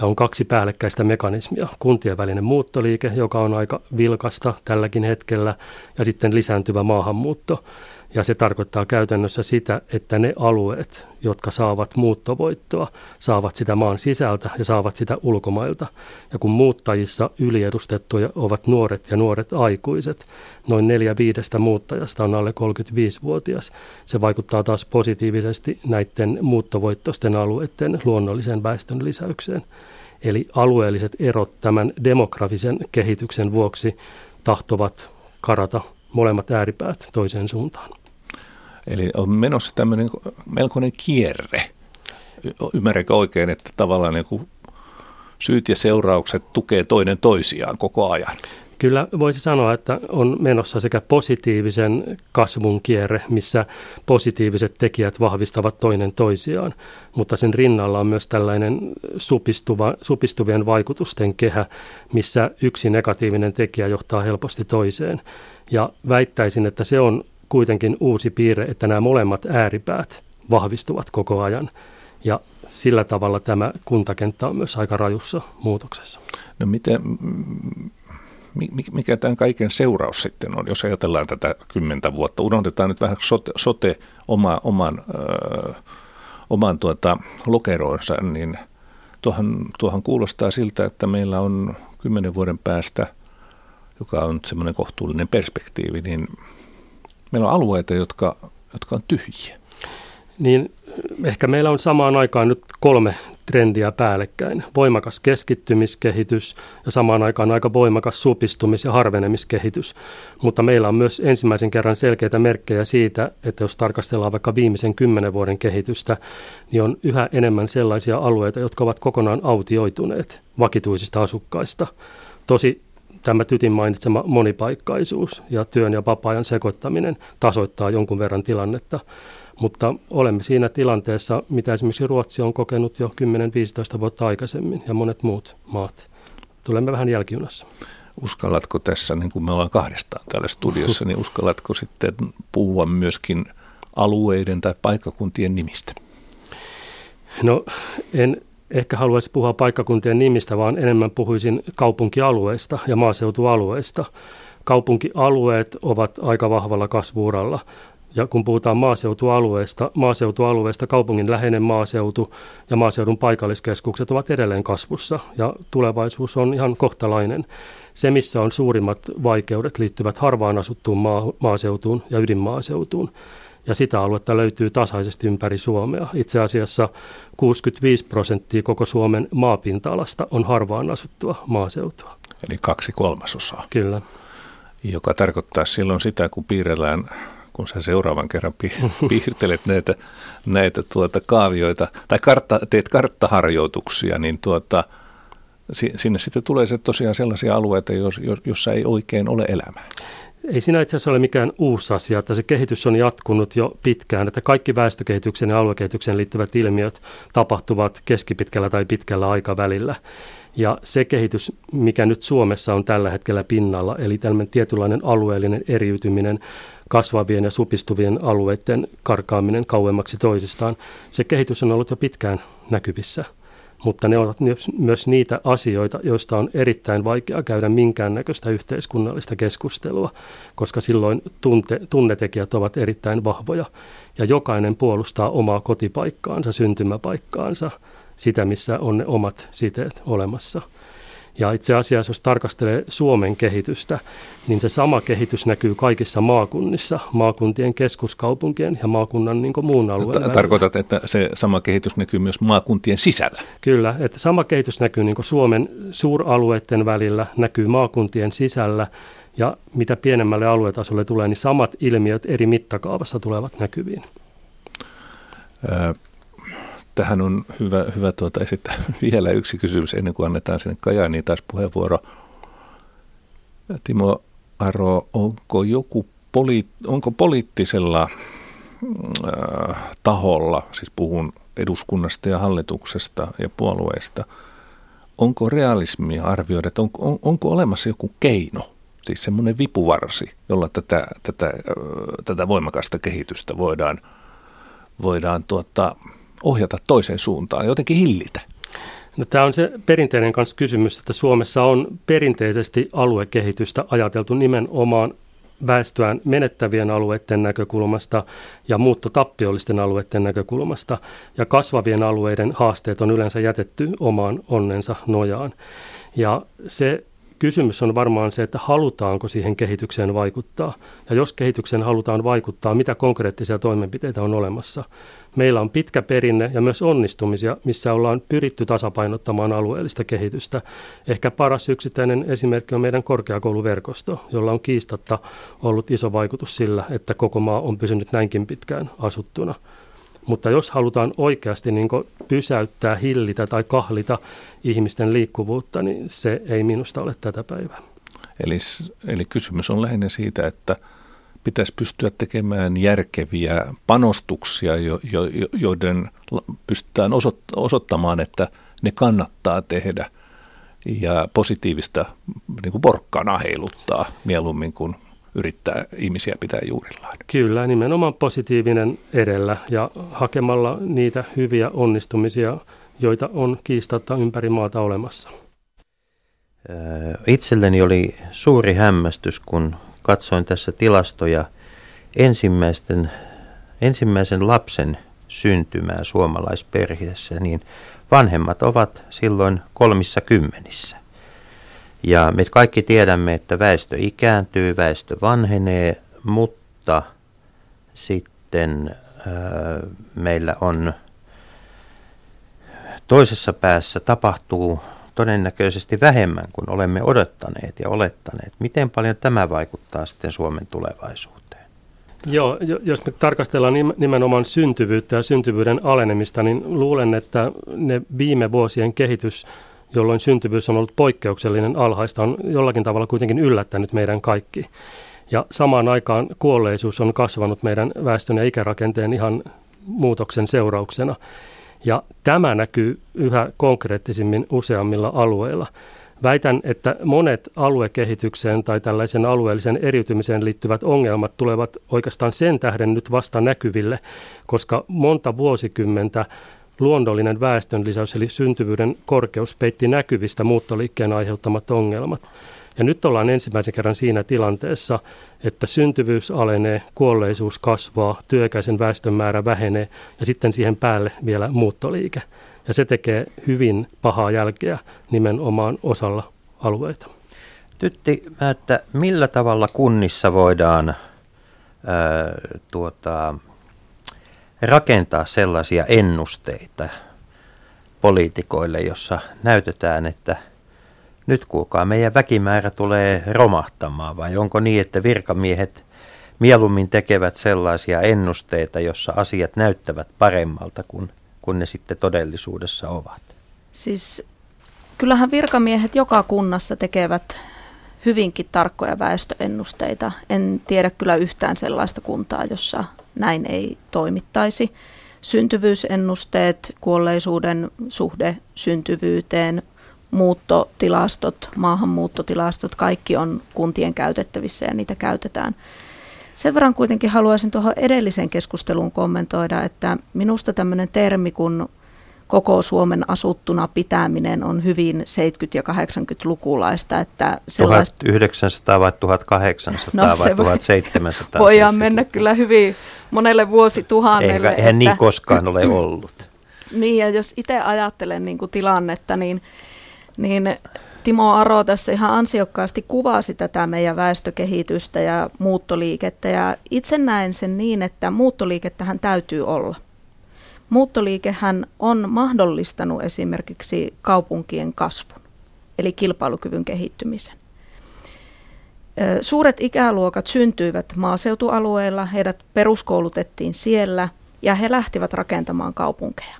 Ja on kaksi päällekkäistä mekanismia. Kuntien välinen muuttoliike, joka on aika vilkasta tälläkin hetkellä, ja sitten lisääntyvä maahanmuutto. Ja se tarkoittaa käytännössä sitä, että ne alueet, jotka saavat muuttovoittoa, saavat sitä maan sisältä ja saavat sitä ulkomailta. Ja kun muuttajissa yliedustettuja ovat nuoret ja nuoret aikuiset, noin neljä viidestä muuttajasta on alle 35-vuotias, se vaikuttaa taas positiivisesti näiden muuttovoittoisten alueiden luonnollisen väestön lisäykseen. Eli alueelliset erot tämän demografisen kehityksen vuoksi tahtovat karata molemmat ääripäät toiseen suuntaan. Eli on menossa tämmöinen melkoinen kierre. Ymmärränkö oikein, että tavallaan niin syyt ja seuraukset tukee toinen toisiaan koko ajan? Kyllä voisi sanoa, että on menossa sekä positiivisen kasvun kierre, missä positiiviset tekijät vahvistavat toinen toisiaan, mutta sen rinnalla on myös tällainen supistuva, supistuvien vaikutusten kehä, missä yksi negatiivinen tekijä johtaa helposti toiseen. Ja väittäisin, että se on kuitenkin uusi piirre, että nämä molemmat ääripäät vahvistuvat koko ajan. Ja sillä tavalla tämä kuntakenttä on myös aika rajussa muutoksessa. No miten, mikä tämän kaiken seuraus sitten on, jos ajatellaan tätä kymmentä vuotta? Unohdetaan nyt vähän sote, sote oma, oman, ö, oman tuota, lokeroonsa, niin tuohan, tuohan kuulostaa siltä, että meillä on kymmenen vuoden päästä, joka on semmoinen kohtuullinen perspektiivi, niin meillä on alueita, jotka, jotka on tyhjiä. Niin ehkä meillä on samaan aikaan nyt kolme trendiä päällekkäin. Voimakas keskittymiskehitys ja samaan aikaan aika voimakas supistumis- ja harvenemiskehitys. Mutta meillä on myös ensimmäisen kerran selkeitä merkkejä siitä, että jos tarkastellaan vaikka viimeisen kymmenen vuoden kehitystä, niin on yhä enemmän sellaisia alueita, jotka ovat kokonaan autioituneet vakituisista asukkaista. Tosi tämä Tytin mainitsema monipaikkaisuus ja työn ja vapaa-ajan sekoittaminen tasoittaa jonkun verran tilannetta. Mutta olemme siinä tilanteessa, mitä esimerkiksi Ruotsi on kokenut jo 10-15 vuotta aikaisemmin ja monet muut maat. Tulemme vähän jälkijunassa. Uskallatko tässä, niin kuin me ollaan kahdestaan täällä studiossa, niin uskallatko sitten puhua myöskin alueiden tai paikkakuntien nimistä? No en ehkä haluaisi puhua paikkakuntien nimistä, vaan enemmän puhuisin kaupunkialueista ja maaseutualueista. Kaupunkialueet ovat aika vahvalla kasvuuralla. Ja kun puhutaan maaseutualueesta, maaseutualueesta kaupungin läheinen maaseutu ja maaseudun paikalliskeskukset ovat edelleen kasvussa ja tulevaisuus on ihan kohtalainen. Se, missä on suurimmat vaikeudet, liittyvät harvaan asuttuun maa, maaseutuun ja ydinmaaseutuun. Ja sitä aluetta löytyy tasaisesti ympäri Suomea. Itse asiassa 65 prosenttia koko Suomen maapinta-alasta on harvaan asuttua maaseutua. Eli kaksi kolmasosaa. Kyllä. Joka tarkoittaa silloin sitä, kun piirrellään kun sä seuraavan kerran piirtelet näitä, näitä tuota kaavioita tai kartta, teet karttaharjoituksia, niin tuota, sinne sitten tulee se tosiaan sellaisia alueita, jos, jossa ei oikein ole elämää. Ei siinä itse asiassa ole mikään uusi asia, että se kehitys on jatkunut jo pitkään, että kaikki väestökehityksen ja aluekehitykseen liittyvät ilmiöt tapahtuvat keskipitkällä tai pitkällä aikavälillä. Ja se kehitys, mikä nyt Suomessa on tällä hetkellä pinnalla, eli tällainen tietynlainen alueellinen eriytyminen, kasvavien ja supistuvien alueiden karkaaminen kauemmaksi toisistaan, se kehitys on ollut jo pitkään näkyvissä – mutta ne ovat myös niitä asioita, joista on erittäin vaikea käydä minkäännäköistä yhteiskunnallista keskustelua, koska silloin tunte, tunnetekijät ovat erittäin vahvoja ja jokainen puolustaa omaa kotipaikkaansa, syntymäpaikkaansa, sitä missä on ne omat siteet olemassa – ja itse asiassa, jos tarkastelee Suomen kehitystä, niin se sama kehitys näkyy kaikissa maakunnissa, maakuntien keskuskaupunkien ja maakunnan niin muun alueen. Tarkoitat, että se sama kehitys näkyy myös maakuntien sisällä? Kyllä, että sama kehitys näkyy niin Suomen suuralueiden välillä, näkyy maakuntien sisällä ja mitä pienemmälle aluetasolle tulee, niin samat ilmiöt eri mittakaavassa tulevat näkyviin. Ö- tähän on hyvä, hyvä tuota esittää vielä yksi kysymys ennen kuin annetaan sinne Kajaaniin taas puheenvuoro. Timo Aro, onko joku poli, onko poliittisella äh, taholla, siis puhun eduskunnasta ja hallituksesta ja puolueesta, onko realismia arvioida, että onko, on, onko olemassa joku keino, siis semmoinen vipuvarsi, jolla tätä, tätä, äh, tätä voimakasta kehitystä voidaan, voidaan tuota, ohjata toiseen suuntaan, jotenkin hillitä? No, tämä on se perinteinen kanssa kysymys, että Suomessa on perinteisesti aluekehitystä ajateltu nimenomaan väestöään menettävien alueiden näkökulmasta ja muuttotappiollisten alueiden näkökulmasta. Ja kasvavien alueiden haasteet on yleensä jätetty omaan onnensa nojaan. Ja se kysymys on varmaan se, että halutaanko siihen kehitykseen vaikuttaa. Ja jos kehitykseen halutaan vaikuttaa, mitä konkreettisia toimenpiteitä on olemassa. Meillä on pitkä perinne ja myös onnistumisia, missä ollaan pyritty tasapainottamaan alueellista kehitystä. Ehkä paras yksittäinen esimerkki on meidän korkeakouluverkosto, jolla on kiistatta ollut iso vaikutus sillä, että koko maa on pysynyt näinkin pitkään asuttuna. Mutta jos halutaan oikeasti niin pysäyttää, hillitä tai kahlita ihmisten liikkuvuutta, niin se ei minusta ole tätä päivää. Eli, eli kysymys on lähinnä siitä, että pitäisi pystyä tekemään järkeviä panostuksia, jo, jo, joiden pystytään osoittamaan, että ne kannattaa tehdä ja positiivista niin porkkana heiluttaa mieluummin kuin yrittää ihmisiä pitää juurillaan. Kyllä, nimenomaan positiivinen edellä ja hakemalla niitä hyviä onnistumisia, joita on kiistatta ympäri maata olemassa. Itselleni oli suuri hämmästys, kun katsoin tässä tilastoja ensimmäisten, ensimmäisen lapsen syntymää suomalaisperheessä, niin vanhemmat ovat silloin kolmissa kymmenissä. Ja me kaikki tiedämme, että väestö ikääntyy, väestö vanhenee, mutta sitten ää, meillä on toisessa päässä tapahtuu todennäköisesti vähemmän kuin olemme odottaneet ja olettaneet. Miten paljon tämä vaikuttaa sitten Suomen tulevaisuuteen? Joo, jos me tarkastellaan nimenomaan syntyvyyttä ja syntyvyyden alenemista, niin luulen, että ne viime vuosien kehitys jolloin syntyvyys on ollut poikkeuksellinen alhaista, on jollakin tavalla kuitenkin yllättänyt meidän kaikki. Ja samaan aikaan kuolleisuus on kasvanut meidän väestön ja ikärakenteen ihan muutoksen seurauksena. Ja tämä näkyy yhä konkreettisimmin useammilla alueilla. Väitän, että monet aluekehitykseen tai tällaisen alueellisen eriytymiseen liittyvät ongelmat tulevat oikeastaan sen tähden nyt vasta näkyville, koska monta vuosikymmentä luonnollinen väestön lisäys eli syntyvyyden korkeus peitti näkyvistä muuttoliikkeen aiheuttamat ongelmat. Ja nyt ollaan ensimmäisen kerran siinä tilanteessa, että syntyvyys alenee, kuolleisuus kasvaa, työikäisen väestön määrä vähenee ja sitten siihen päälle vielä muuttoliike. Ja se tekee hyvin pahaa jälkeä nimenomaan osalla alueita. Tytti, että millä tavalla kunnissa voidaan ää, tuota, rakentaa sellaisia ennusteita poliitikoille, jossa näytetään, että nyt kuulkaa meidän väkimäärä tulee romahtamaan vai onko niin, että virkamiehet mieluummin tekevät sellaisia ennusteita, jossa asiat näyttävät paremmalta kuin, kuin ne sitten todellisuudessa ovat? Siis kyllähän virkamiehet joka kunnassa tekevät hyvinkin tarkkoja väestöennusteita. En tiedä kyllä yhtään sellaista kuntaa, jossa näin ei toimittaisi. Syntyvyysennusteet, kuolleisuuden suhde syntyvyyteen, muuttotilastot, maahanmuuttotilastot, kaikki on kuntien käytettävissä ja niitä käytetään. Sen verran kuitenkin haluaisin tuohon edelliseen keskusteluun kommentoida, että minusta tämmöinen termi kuin koko Suomen asuttuna pitäminen on hyvin 70- ja 80-lukulaista. Että sellaista... 1900 vai 1800 no, vai 1700? Voidaan mennä kyllä hyvin monelle vuosituhannelle. Eihän että... niin koskaan ole ollut. niin, ja jos itse ajattelen niin kuin tilannetta, niin, niin Timo Aro tässä ihan ansiokkaasti kuvasi tätä meidän väestökehitystä ja muuttoliikettä. Ja itse näen sen niin, että muuttoliikettähän täytyy olla – Muuttoliikehän on mahdollistanut esimerkiksi kaupunkien kasvun, eli kilpailukyvyn kehittymisen. Suuret ikäluokat syntyivät maaseutualueilla, heidät peruskoulutettiin siellä ja he lähtivät rakentamaan kaupunkeja.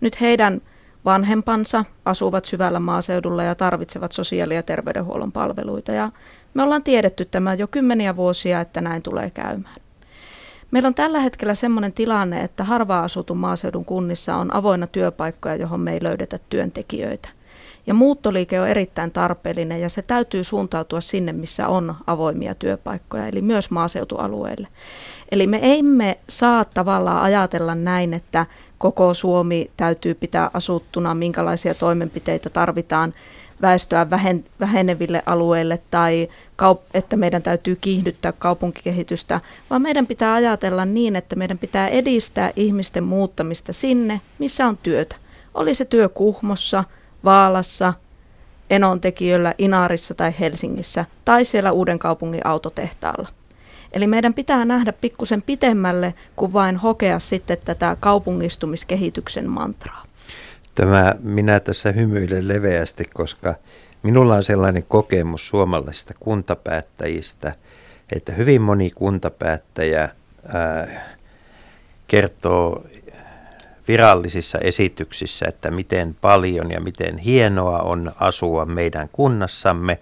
Nyt heidän vanhempansa asuvat syvällä maaseudulla ja tarvitsevat sosiaali- ja terveydenhuollon palveluita. Ja me ollaan tiedetty tämä jo kymmeniä vuosia, että näin tulee käymään. Meillä on tällä hetkellä sellainen tilanne, että harvaa asutun maaseudun kunnissa on avoinna työpaikkoja, johon me ei löydetä työntekijöitä. Ja muuttoliike on erittäin tarpeellinen ja se täytyy suuntautua sinne, missä on avoimia työpaikkoja, eli myös maaseutualueille. Eli me emme saa tavallaan ajatella näin, että koko Suomi täytyy pitää asuttuna, minkälaisia toimenpiteitä tarvitaan väestöä väheneville alueille tai että meidän täytyy kiihdyttää kaupunkikehitystä, vaan meidän pitää ajatella niin, että meidän pitää edistää ihmisten muuttamista sinne, missä on työtä. Oli se työ Kuhmossa, Vaalassa, Enontekijöllä, Inaarissa tai Helsingissä tai siellä uuden kaupungin autotehtaalla. Eli meidän pitää nähdä pikkusen pitemmälle kuin vain hokea sitten tätä kaupungistumiskehityksen mantraa. Tämä minä tässä hymyilen leveästi, koska minulla on sellainen kokemus suomalaisista kuntapäättäjistä, että hyvin moni kuntapäättäjä ää, kertoo virallisissa esityksissä, että miten paljon ja miten hienoa on asua meidän kunnassamme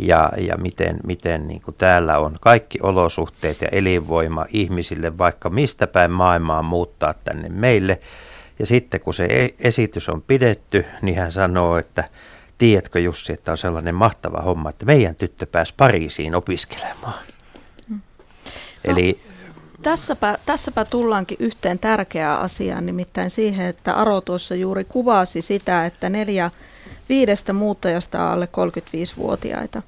ja, ja miten, miten niin kuin täällä on kaikki olosuhteet ja elinvoima ihmisille vaikka mistä päin maailmaa muuttaa tänne meille – ja sitten kun se e- esitys on pidetty, niin hän sanoo, että tiedätkö Jussi, että on sellainen mahtava homma, että meidän tyttö pääsi Pariisiin opiskelemaan. No, Eli tässäpä, tässäpä tullaankin yhteen tärkeään asiaan, nimittäin siihen, että Aro tuossa juuri kuvasi sitä, että neljä viidestä muuttajasta on alle 35-vuotiaita.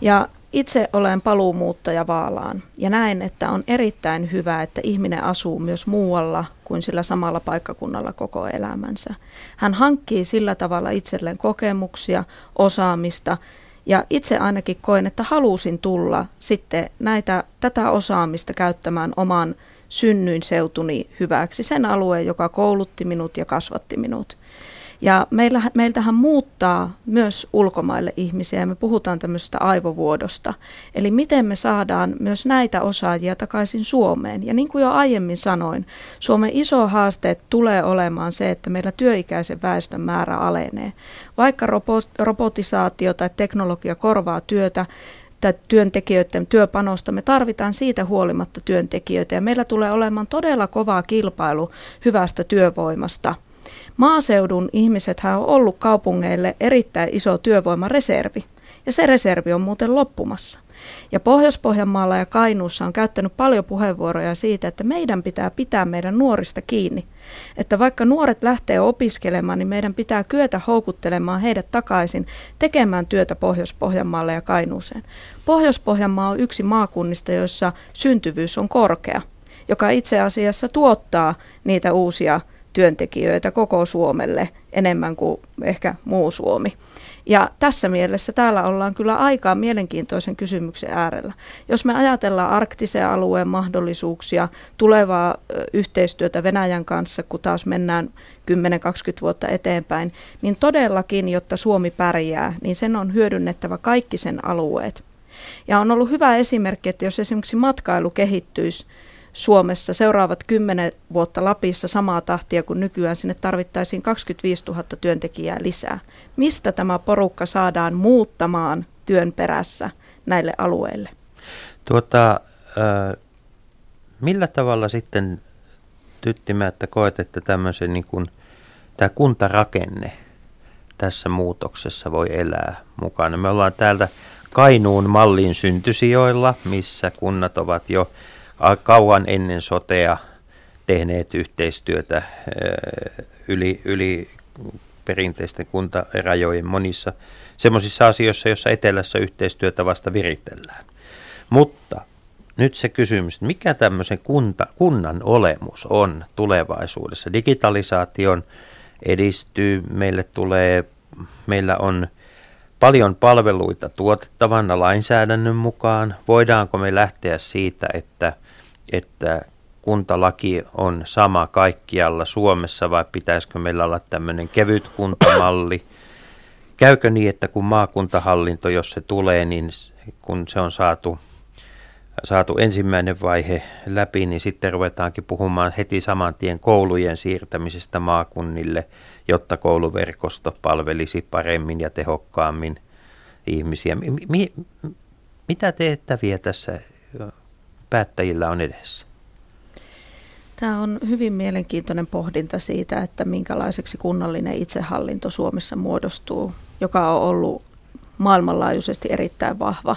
Ja itse olen paluumuuttaja Vaalaan ja näen, että on erittäin hyvä, että ihminen asuu myös muualla kuin sillä samalla paikkakunnalla koko elämänsä. Hän hankkii sillä tavalla itselleen kokemuksia, osaamista ja itse ainakin koen, että halusin tulla sitten näitä, tätä osaamista käyttämään oman synnyinseutuni hyväksi, sen alueen, joka koulutti minut ja kasvatti minut. Ja meillä, meiltähän muuttaa myös ulkomaille ihmisiä ja me puhutaan tämmöisestä aivovuodosta. Eli miten me saadaan myös näitä osaajia takaisin Suomeen. Ja niin kuin jo aiemmin sanoin, Suomen iso haaste tulee olemaan se, että meillä työikäisen väestön määrä alenee. Vaikka robotisaatio tai teknologia korvaa työtä, tai työntekijöiden työpanosta. Me tarvitaan siitä huolimatta työntekijöitä ja meillä tulee olemaan todella kova kilpailu hyvästä työvoimasta – Maaseudun ihmiset on ollut kaupungeille erittäin iso työvoimareservi, ja se reservi on muuten loppumassa. Ja Pohjois-Pohjanmaalla ja Kainuussa on käyttänyt paljon puheenvuoroja siitä, että meidän pitää pitää meidän nuorista kiinni. Että vaikka nuoret lähtee opiskelemaan, niin meidän pitää kyetä houkuttelemaan heidät takaisin tekemään työtä Pohjois-Pohjanmaalle ja Kainuuseen. Pohjois-Pohjanmaa on yksi maakunnista, joissa syntyvyys on korkea, joka itse asiassa tuottaa niitä uusia työntekijöitä koko Suomelle enemmän kuin ehkä muu Suomi. Ja tässä mielessä täällä ollaan kyllä aikaa mielenkiintoisen kysymyksen äärellä. Jos me ajatellaan arktisen alueen mahdollisuuksia, tulevaa yhteistyötä Venäjän kanssa, kun taas mennään 10-20 vuotta eteenpäin, niin todellakin, jotta Suomi pärjää, niin sen on hyödynnettävä kaikki sen alueet. Ja on ollut hyvä esimerkki, että jos esimerkiksi matkailu kehittyisi Suomessa seuraavat kymmenen vuotta Lapissa samaa tahtia kuin nykyään, sinne tarvittaisiin 25 000 työntekijää lisää. Mistä tämä porukka saadaan muuttamaan työn perässä näille alueille? Tuota, millä tavalla sitten Tyttimä, että koet, että tämmöisen niin kuin, tämä kuntarakenne tässä muutoksessa voi elää mukana? Me ollaan täältä Kainuun mallin syntysijoilla, missä kunnat ovat jo kauan ennen sotea tehneet yhteistyötä yli, yli perinteisten kuntarajojen monissa semmoisissa asioissa, joissa etelässä yhteistyötä vasta viritellään. Mutta nyt se kysymys, mikä tämmöisen kunta, kunnan olemus on tulevaisuudessa? Digitalisaation edistyy, meille tulee, meillä on paljon palveluita tuotettavana lainsäädännön mukaan. Voidaanko me lähteä siitä, että että kuntalaki on sama kaikkialla Suomessa vai pitäisikö meillä olla tämmöinen kevyt kuntamalli? Käykö niin, että kun maakuntahallinto, jos se tulee, niin kun se on saatu, saatu ensimmäinen vaihe läpi, niin sitten ruvetaankin puhumaan heti saman tien koulujen siirtämisestä maakunnille, jotta kouluverkosto palvelisi paremmin ja tehokkaammin ihmisiä. Mi- mitä tehtäviä tässä päättäjillä on edessä? Tämä on hyvin mielenkiintoinen pohdinta siitä, että minkälaiseksi kunnallinen itsehallinto Suomessa muodostuu, joka on ollut maailmanlaajuisesti erittäin vahva.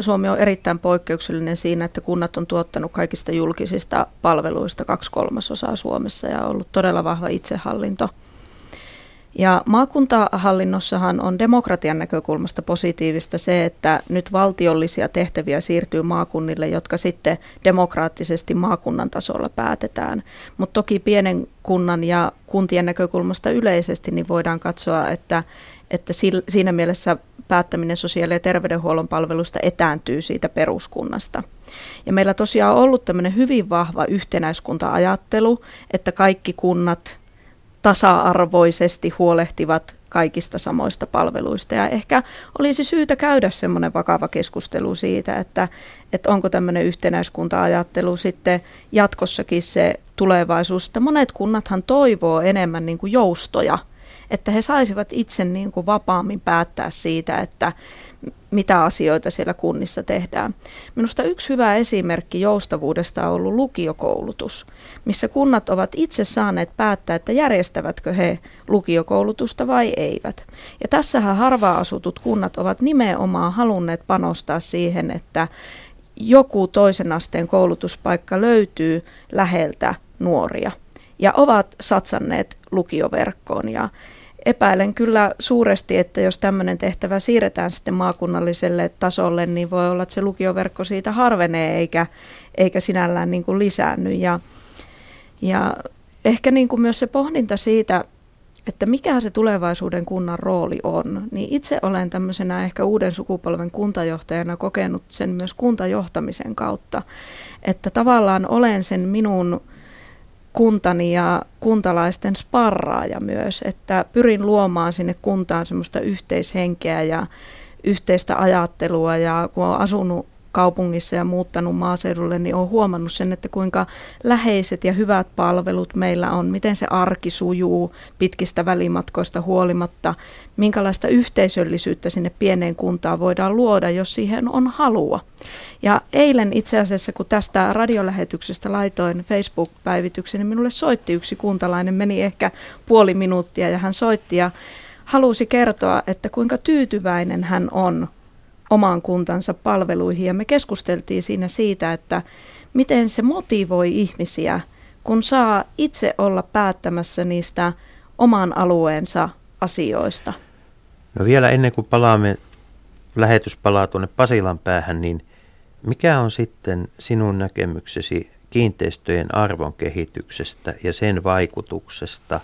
Suomi on erittäin poikkeuksellinen siinä, että kunnat on tuottanut kaikista julkisista palveluista kaksi kolmasosaa Suomessa ja ollut todella vahva itsehallinto – ja maakuntahallinnossahan on demokratian näkökulmasta positiivista se, että nyt valtiollisia tehtäviä siirtyy maakunnille, jotka sitten demokraattisesti maakunnan tasolla päätetään. Mutta toki pienen kunnan ja kuntien näkökulmasta yleisesti niin voidaan katsoa, että, että siinä mielessä päättäminen sosiaali- ja terveydenhuollon palveluista etääntyy siitä peruskunnasta. Ja meillä tosiaan on ollut tämmöinen hyvin vahva yhtenäiskunta-ajattelu, että kaikki kunnat tasa-arvoisesti huolehtivat kaikista samoista palveluista. Ja ehkä olisi syytä käydä semmoinen vakava keskustelu siitä, että, että onko tämmöinen yhtenäiskunta-ajattelu sitten jatkossakin se tulevaisuus. Että monet kunnathan toivoo enemmän niin kuin joustoja – että he saisivat itse niin kuin vapaammin päättää siitä, että mitä asioita siellä kunnissa tehdään. Minusta yksi hyvä esimerkki joustavuudesta on ollut lukiokoulutus, missä kunnat ovat itse saaneet päättää, että järjestävätkö he lukiokoulutusta vai eivät. Ja tässähän harvaa asutut kunnat ovat nimenomaan halunneet panostaa siihen, että joku toisen asteen koulutuspaikka löytyy läheltä nuoria ja ovat satsanneet lukioverkkoon. Ja epäilen kyllä suuresti, että jos tämmöinen tehtävä siirretään sitten maakunnalliselle tasolle, niin voi olla, että se lukioverkko siitä harvenee eikä, eikä sinällään niin kuin lisäänny. Ja, ja ehkä niin kuin myös se pohdinta siitä, että mikä se tulevaisuuden kunnan rooli on, niin itse olen tämmöisenä ehkä uuden sukupolven kuntajohtajana kokenut sen myös kuntajohtamisen kautta, että tavallaan olen sen minun kuntani ja kuntalaisten sparraaja myös, että pyrin luomaan sinne kuntaan semmoista yhteishenkeä ja yhteistä ajattelua. Ja kun olen asunut kaupungissa ja muuttanut maaseudulle, niin olen huomannut sen, että kuinka läheiset ja hyvät palvelut meillä on, miten se arki sujuu pitkistä välimatkoista huolimatta, minkälaista yhteisöllisyyttä sinne pieneen kuntaan voidaan luoda, jos siihen on halua. Ja eilen itse asiassa, kun tästä radiolähetyksestä laitoin Facebook-päivityksen, niin minulle soitti yksi kuntalainen, meni ehkä puoli minuuttia ja hän soitti ja halusi kertoa, että kuinka tyytyväinen hän on omaan kuntansa palveluihin. Ja me keskusteltiin siinä siitä, että miten se motivoi ihmisiä, kun saa itse olla päättämässä niistä oman alueensa asioista. No vielä ennen kuin palaamme, lähetys palaa tuonne Pasilan päähän, niin mikä on sitten sinun näkemyksesi kiinteistöjen arvon kehityksestä ja sen vaikutuksesta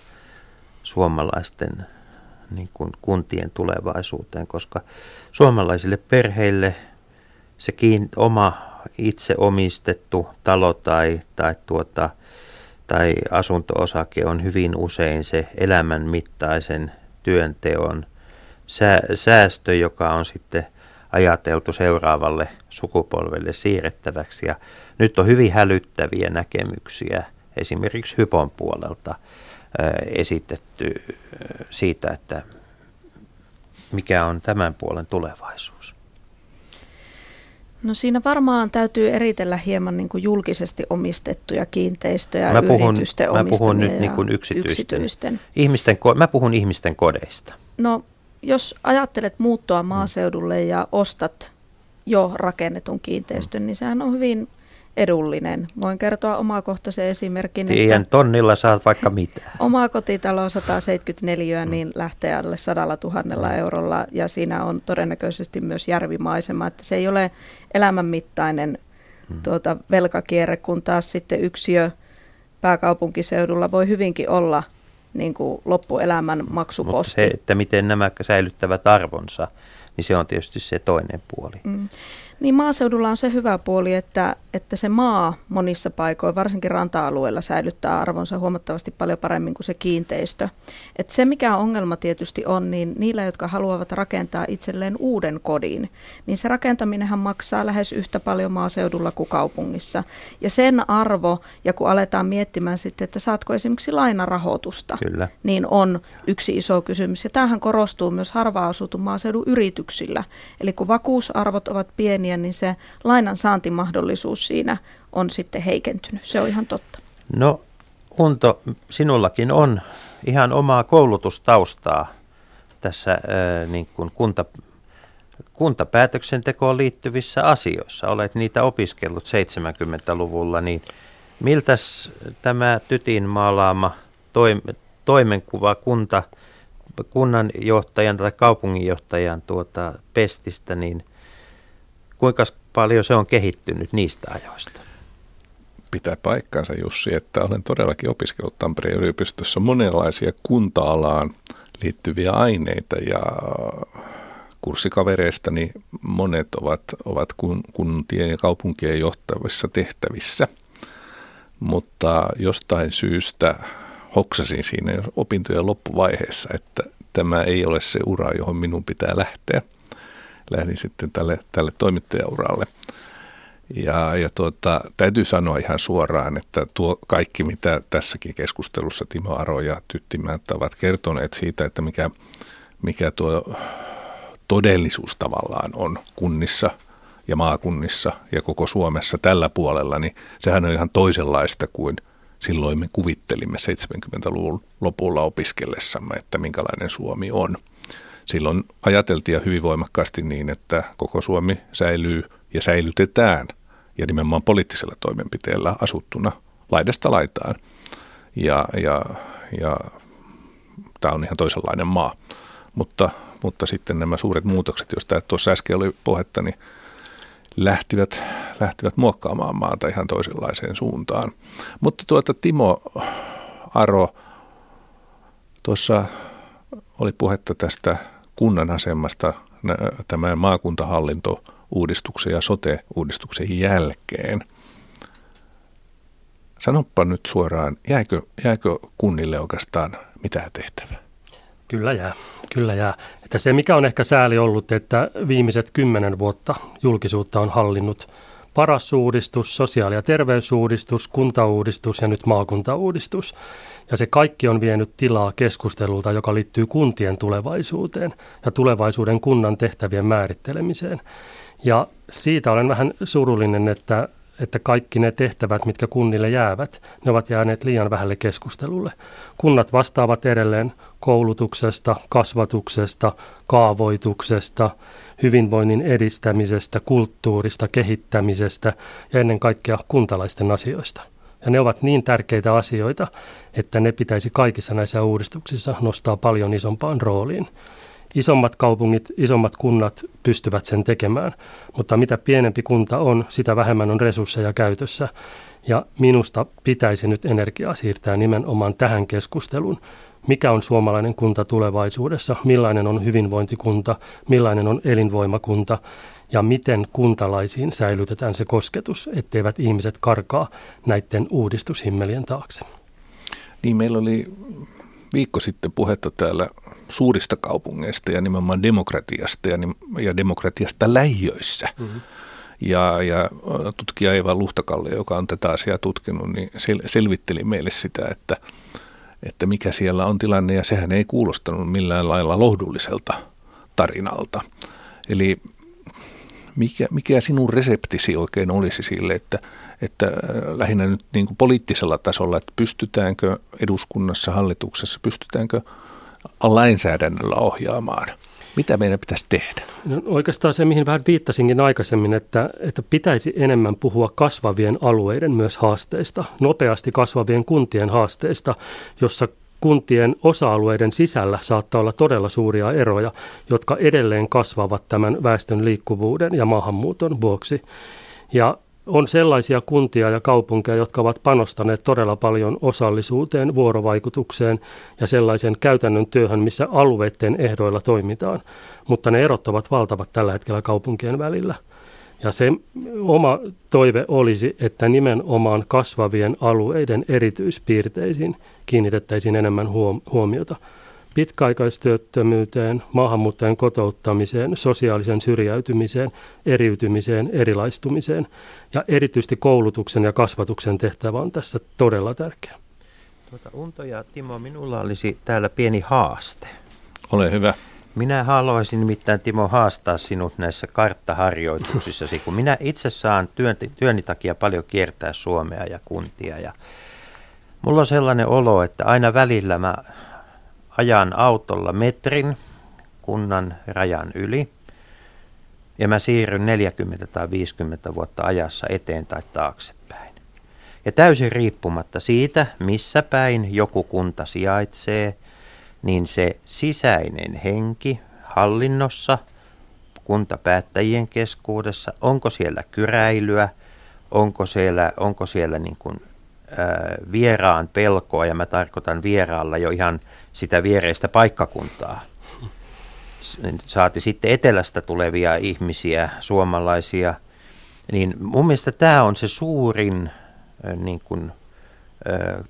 suomalaisten niin kuin kuntien tulevaisuuteen, koska suomalaisille perheille se oma itse omistettu talo tai, tai, tuota, tai asunto-osake on hyvin usein se elämän mittaisen työnteon säästö, joka on sitten ajateltu seuraavalle sukupolvelle siirrettäväksi. Ja nyt on hyvin hälyttäviä näkemyksiä esimerkiksi Hypon puolelta esitetty siitä, että mikä on tämän puolen tulevaisuus. No siinä varmaan täytyy eritellä hieman niin kuin julkisesti omistettuja kiinteistöjä, mä puhun, yritysten Mä puhun nyt niin kuin yksityisten. yksityisten. Ihmisten, mä puhun ihmisten kodeista. No jos ajattelet muuttoa maaseudulle ja ostat jo rakennetun kiinteistön, niin sehän on hyvin edullinen. Voin kertoa omakohtaisen esimerkin. Tien tonnilla saat vaikka mitä. Oma kotitalo 174, mm. niin lähtee alle sadalla tuhannella mm. eurolla ja siinä on todennäköisesti myös järvimaisema. Että se ei ole elämänmittainen mm. tuota, velkakierre, kun taas sitten yksiö pääkaupunkiseudulla voi hyvinkin olla niin kuin loppuelämän maksuposti. Mutta se, että miten nämä säilyttävät arvonsa, niin se on tietysti se toinen puoli. Mm. Niin maaseudulla on se hyvä puoli, että, että se maa monissa paikoissa, varsinkin ranta-alueella, säilyttää arvonsa huomattavasti paljon paremmin kuin se kiinteistö. Et se mikä ongelma tietysti on, niin niillä, jotka haluavat rakentaa itselleen uuden kodin, niin se rakentaminenhan maksaa lähes yhtä paljon maaseudulla kuin kaupungissa. Ja sen arvo, ja kun aletaan miettimään sitten, että saatko esimerkiksi lainarahoitusta, Kyllä. niin on yksi iso kysymys. Ja tämähän korostuu myös harva-asutun maaseudun yrityksillä. Eli kun vakuusarvot ovat pieniä, pieniä, niin se lainan saantimahdollisuus siinä on sitten heikentynyt. Se on ihan totta. No Unto, sinullakin on ihan omaa koulutustaustaa tässä niin kuin kunta, kuntapäätöksentekoon liittyvissä asioissa. Olet niitä opiskellut 70-luvulla, niin miltäs tämä tytin maalaama toimenkuva kunta, kunnanjohtajan tai kaupunginjohtajan tuota pestistä, niin Kuinka paljon se on kehittynyt niistä ajoista? Pitää paikkansa Jussi, että olen todellakin opiskellut Tampereen yliopistossa monenlaisia kunta-alaan liittyviä aineita ja kurssikavereistani monet ovat, ovat kuntien ja kaupunkien johtavissa tehtävissä. Mutta jostain syystä hoksasin siinä opintojen loppuvaiheessa, että tämä ei ole se ura, johon minun pitää lähteä – lähdin sitten tälle, tälle toimittajauralle. Ja, ja tuota, täytyy sanoa ihan suoraan, että tuo kaikki, mitä tässäkin keskustelussa Timo Aro ja Tyttimät ovat kertoneet siitä, että mikä, mikä tuo todellisuus tavallaan on kunnissa ja maakunnissa ja koko Suomessa tällä puolella, niin sehän on ihan toisenlaista kuin silloin me kuvittelimme 70-luvun lopulla opiskellessamme, että minkälainen Suomi on – silloin ajateltiin ja hyvin voimakkaasti niin, että koko Suomi säilyy ja säilytetään ja nimenomaan poliittisella toimenpiteellä asuttuna laidasta laitaan. Ja, ja, ja tämä on ihan toisenlainen maa. Mutta, mutta sitten nämä suuret muutokset, joista tuossa äsken oli puhetta, niin lähtivät, lähtivät muokkaamaan maata ihan toisenlaiseen suuntaan. Mutta tuota Timo Aro, tuossa oli puhetta tästä kunnan asemasta tämän maakuntahallinto-uudistuksen ja sote-uudistuksen jälkeen. Sanoppa nyt suoraan, jääkö, jääkö kunnille oikeastaan mitään tehtävää? Kyllä jää, kyllä jää. Että se mikä on ehkä sääli ollut, että viimeiset kymmenen vuotta julkisuutta on hallinnut paras uudistus, sosiaali- ja terveysuudistus, kuntauudistus ja nyt maakuntauudistus. Ja se kaikki on vienyt tilaa keskustelulta, joka liittyy kuntien tulevaisuuteen ja tulevaisuuden kunnan tehtävien määrittelemiseen. Ja siitä olen vähän surullinen, että, että kaikki ne tehtävät, mitkä kunnille jäävät, ne ovat jääneet liian vähälle keskustelulle. Kunnat vastaavat edelleen koulutuksesta, kasvatuksesta, kaavoituksesta, hyvinvoinnin edistämisestä, kulttuurista, kehittämisestä ja ennen kaikkea kuntalaisten asioista. Ja ne ovat niin tärkeitä asioita, että ne pitäisi kaikissa näissä uudistuksissa nostaa paljon isompaan rooliin. Isommat kaupungit, isommat kunnat pystyvät sen tekemään, mutta mitä pienempi kunta on, sitä vähemmän on resursseja käytössä. Ja minusta pitäisi nyt energiaa siirtää nimenomaan tähän keskusteluun. Mikä on suomalainen kunta tulevaisuudessa? Millainen on hyvinvointikunta? Millainen on elinvoimakunta? Ja miten kuntalaisiin säilytetään se kosketus, etteivät ihmiset karkaa näiden uudistushimmelien taakse? Niin, meillä oli viikko sitten puhetta täällä suurista kaupungeista ja nimenomaan demokratiasta ja, ja demokratiasta lähiöissä. Mm-hmm. Ja, ja tutkija Eva Luhtakalle, joka on tätä asiaa tutkinut, niin sel- selvitteli meille sitä, että, että mikä siellä on tilanne, ja sehän ei kuulostanut millään lailla lohdulliselta tarinalta. Eli mikä, mikä sinun reseptisi oikein olisi sille, että, että lähinnä nyt niin kuin poliittisella tasolla, että pystytäänkö eduskunnassa, hallituksessa, pystytäänkö lainsäädännöllä ohjaamaan – mitä meidän pitäisi tehdä? No, oikeastaan se, mihin vähän viittasinkin aikaisemmin, että, että pitäisi enemmän puhua kasvavien alueiden myös haasteista, nopeasti kasvavien kuntien haasteista, jossa kuntien osa-alueiden sisällä saattaa olla todella suuria eroja, jotka edelleen kasvavat tämän väestön liikkuvuuden ja maahanmuuton vuoksi. Ja on sellaisia kuntia ja kaupunkeja, jotka ovat panostaneet todella paljon osallisuuteen, vuorovaikutukseen ja sellaisen käytännön työhön, missä alueiden ehdoilla toimitaan. Mutta ne erot ovat valtavat tällä hetkellä kaupunkien välillä. Ja se oma toive olisi, että nimenomaan kasvavien alueiden erityispiirteisiin kiinnitettäisiin enemmän huomiota pitkäaikaistyöttömyyteen, maahanmuuttajien kotouttamiseen, sosiaalisen syrjäytymiseen, eriytymiseen, erilaistumiseen ja erityisesti koulutuksen ja kasvatuksen tehtävä on tässä todella tärkeä. Tuota, Unto ja Timo, minulla olisi täällä pieni haaste. Ole hyvä. Minä haluaisin nimittäin Timo haastaa sinut näissä karttaharjoituksissasi, kun minä itse saan työn, työni takia paljon kiertää Suomea ja kuntia ja mulla on sellainen olo, että aina välillä mä ajan autolla metrin kunnan rajan yli ja mä siirryn 40 tai 50 vuotta ajassa eteen tai taaksepäin. Ja täysin riippumatta siitä, missä päin joku kunta sijaitsee, niin se sisäinen henki hallinnossa, kuntapäättäjien keskuudessa, onko siellä kyräilyä, onko siellä, onko siellä niin kuin, vieraan pelkoa, ja mä tarkoitan vieraalla jo ihan sitä viereistä paikkakuntaa. Saati sitten etelästä tulevia ihmisiä, suomalaisia. Niin mun mielestä tämä on se suurin niin kuin,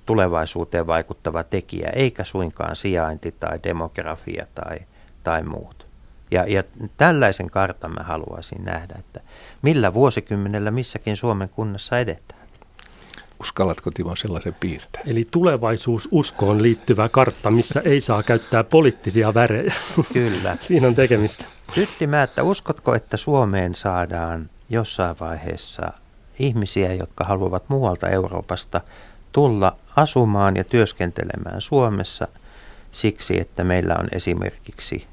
tulevaisuuteen vaikuttava tekijä, eikä suinkaan sijainti tai demografia tai, tai muut. Ja, ja tällaisen kartan mä haluaisin nähdä, että millä vuosikymmenellä missäkin Suomen kunnassa edetään. Uskallatko Timo sellaisen piirtää? Eli tulevaisuus uskoon liittyvä kartta, missä ei saa käyttää poliittisia värejä. Kyllä. Siinä on tekemistä. Tytti että uskotko, että Suomeen saadaan jossain vaiheessa ihmisiä, jotka haluavat muualta Euroopasta tulla asumaan ja työskentelemään Suomessa siksi, että meillä on esimerkiksi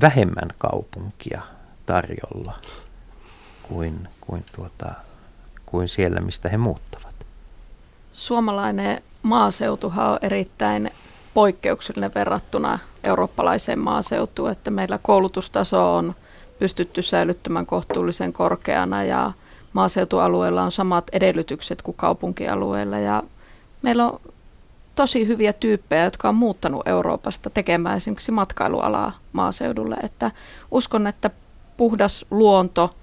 vähemmän kaupunkia tarjolla kuin, kuin, tuota, kuin siellä, mistä he muuttavat. Suomalainen maaseutuhan on erittäin poikkeuksellinen verrattuna eurooppalaiseen maaseutuun, että meillä koulutustaso on pystytty säilyttämään kohtuullisen korkeana ja maaseutualueella on samat edellytykset kuin kaupunkialueella ja meillä on tosi hyviä tyyppejä, jotka on muuttanut Euroopasta tekemään esimerkiksi matkailualaa maaseudulle, että uskon, että puhdas luonto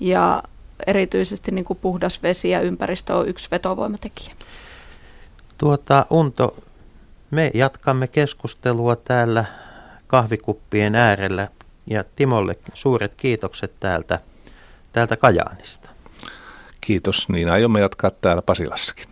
ja erityisesti niin kuin puhdas vesi ja ympäristö on yksi vetovoimatekijä. Tuota, Unto, me jatkamme keskustelua täällä kahvikuppien äärellä ja Timolle suuret kiitokset täältä, täältä Kajaanista. Kiitos, niin aiomme jatkaa täällä Pasilassakin.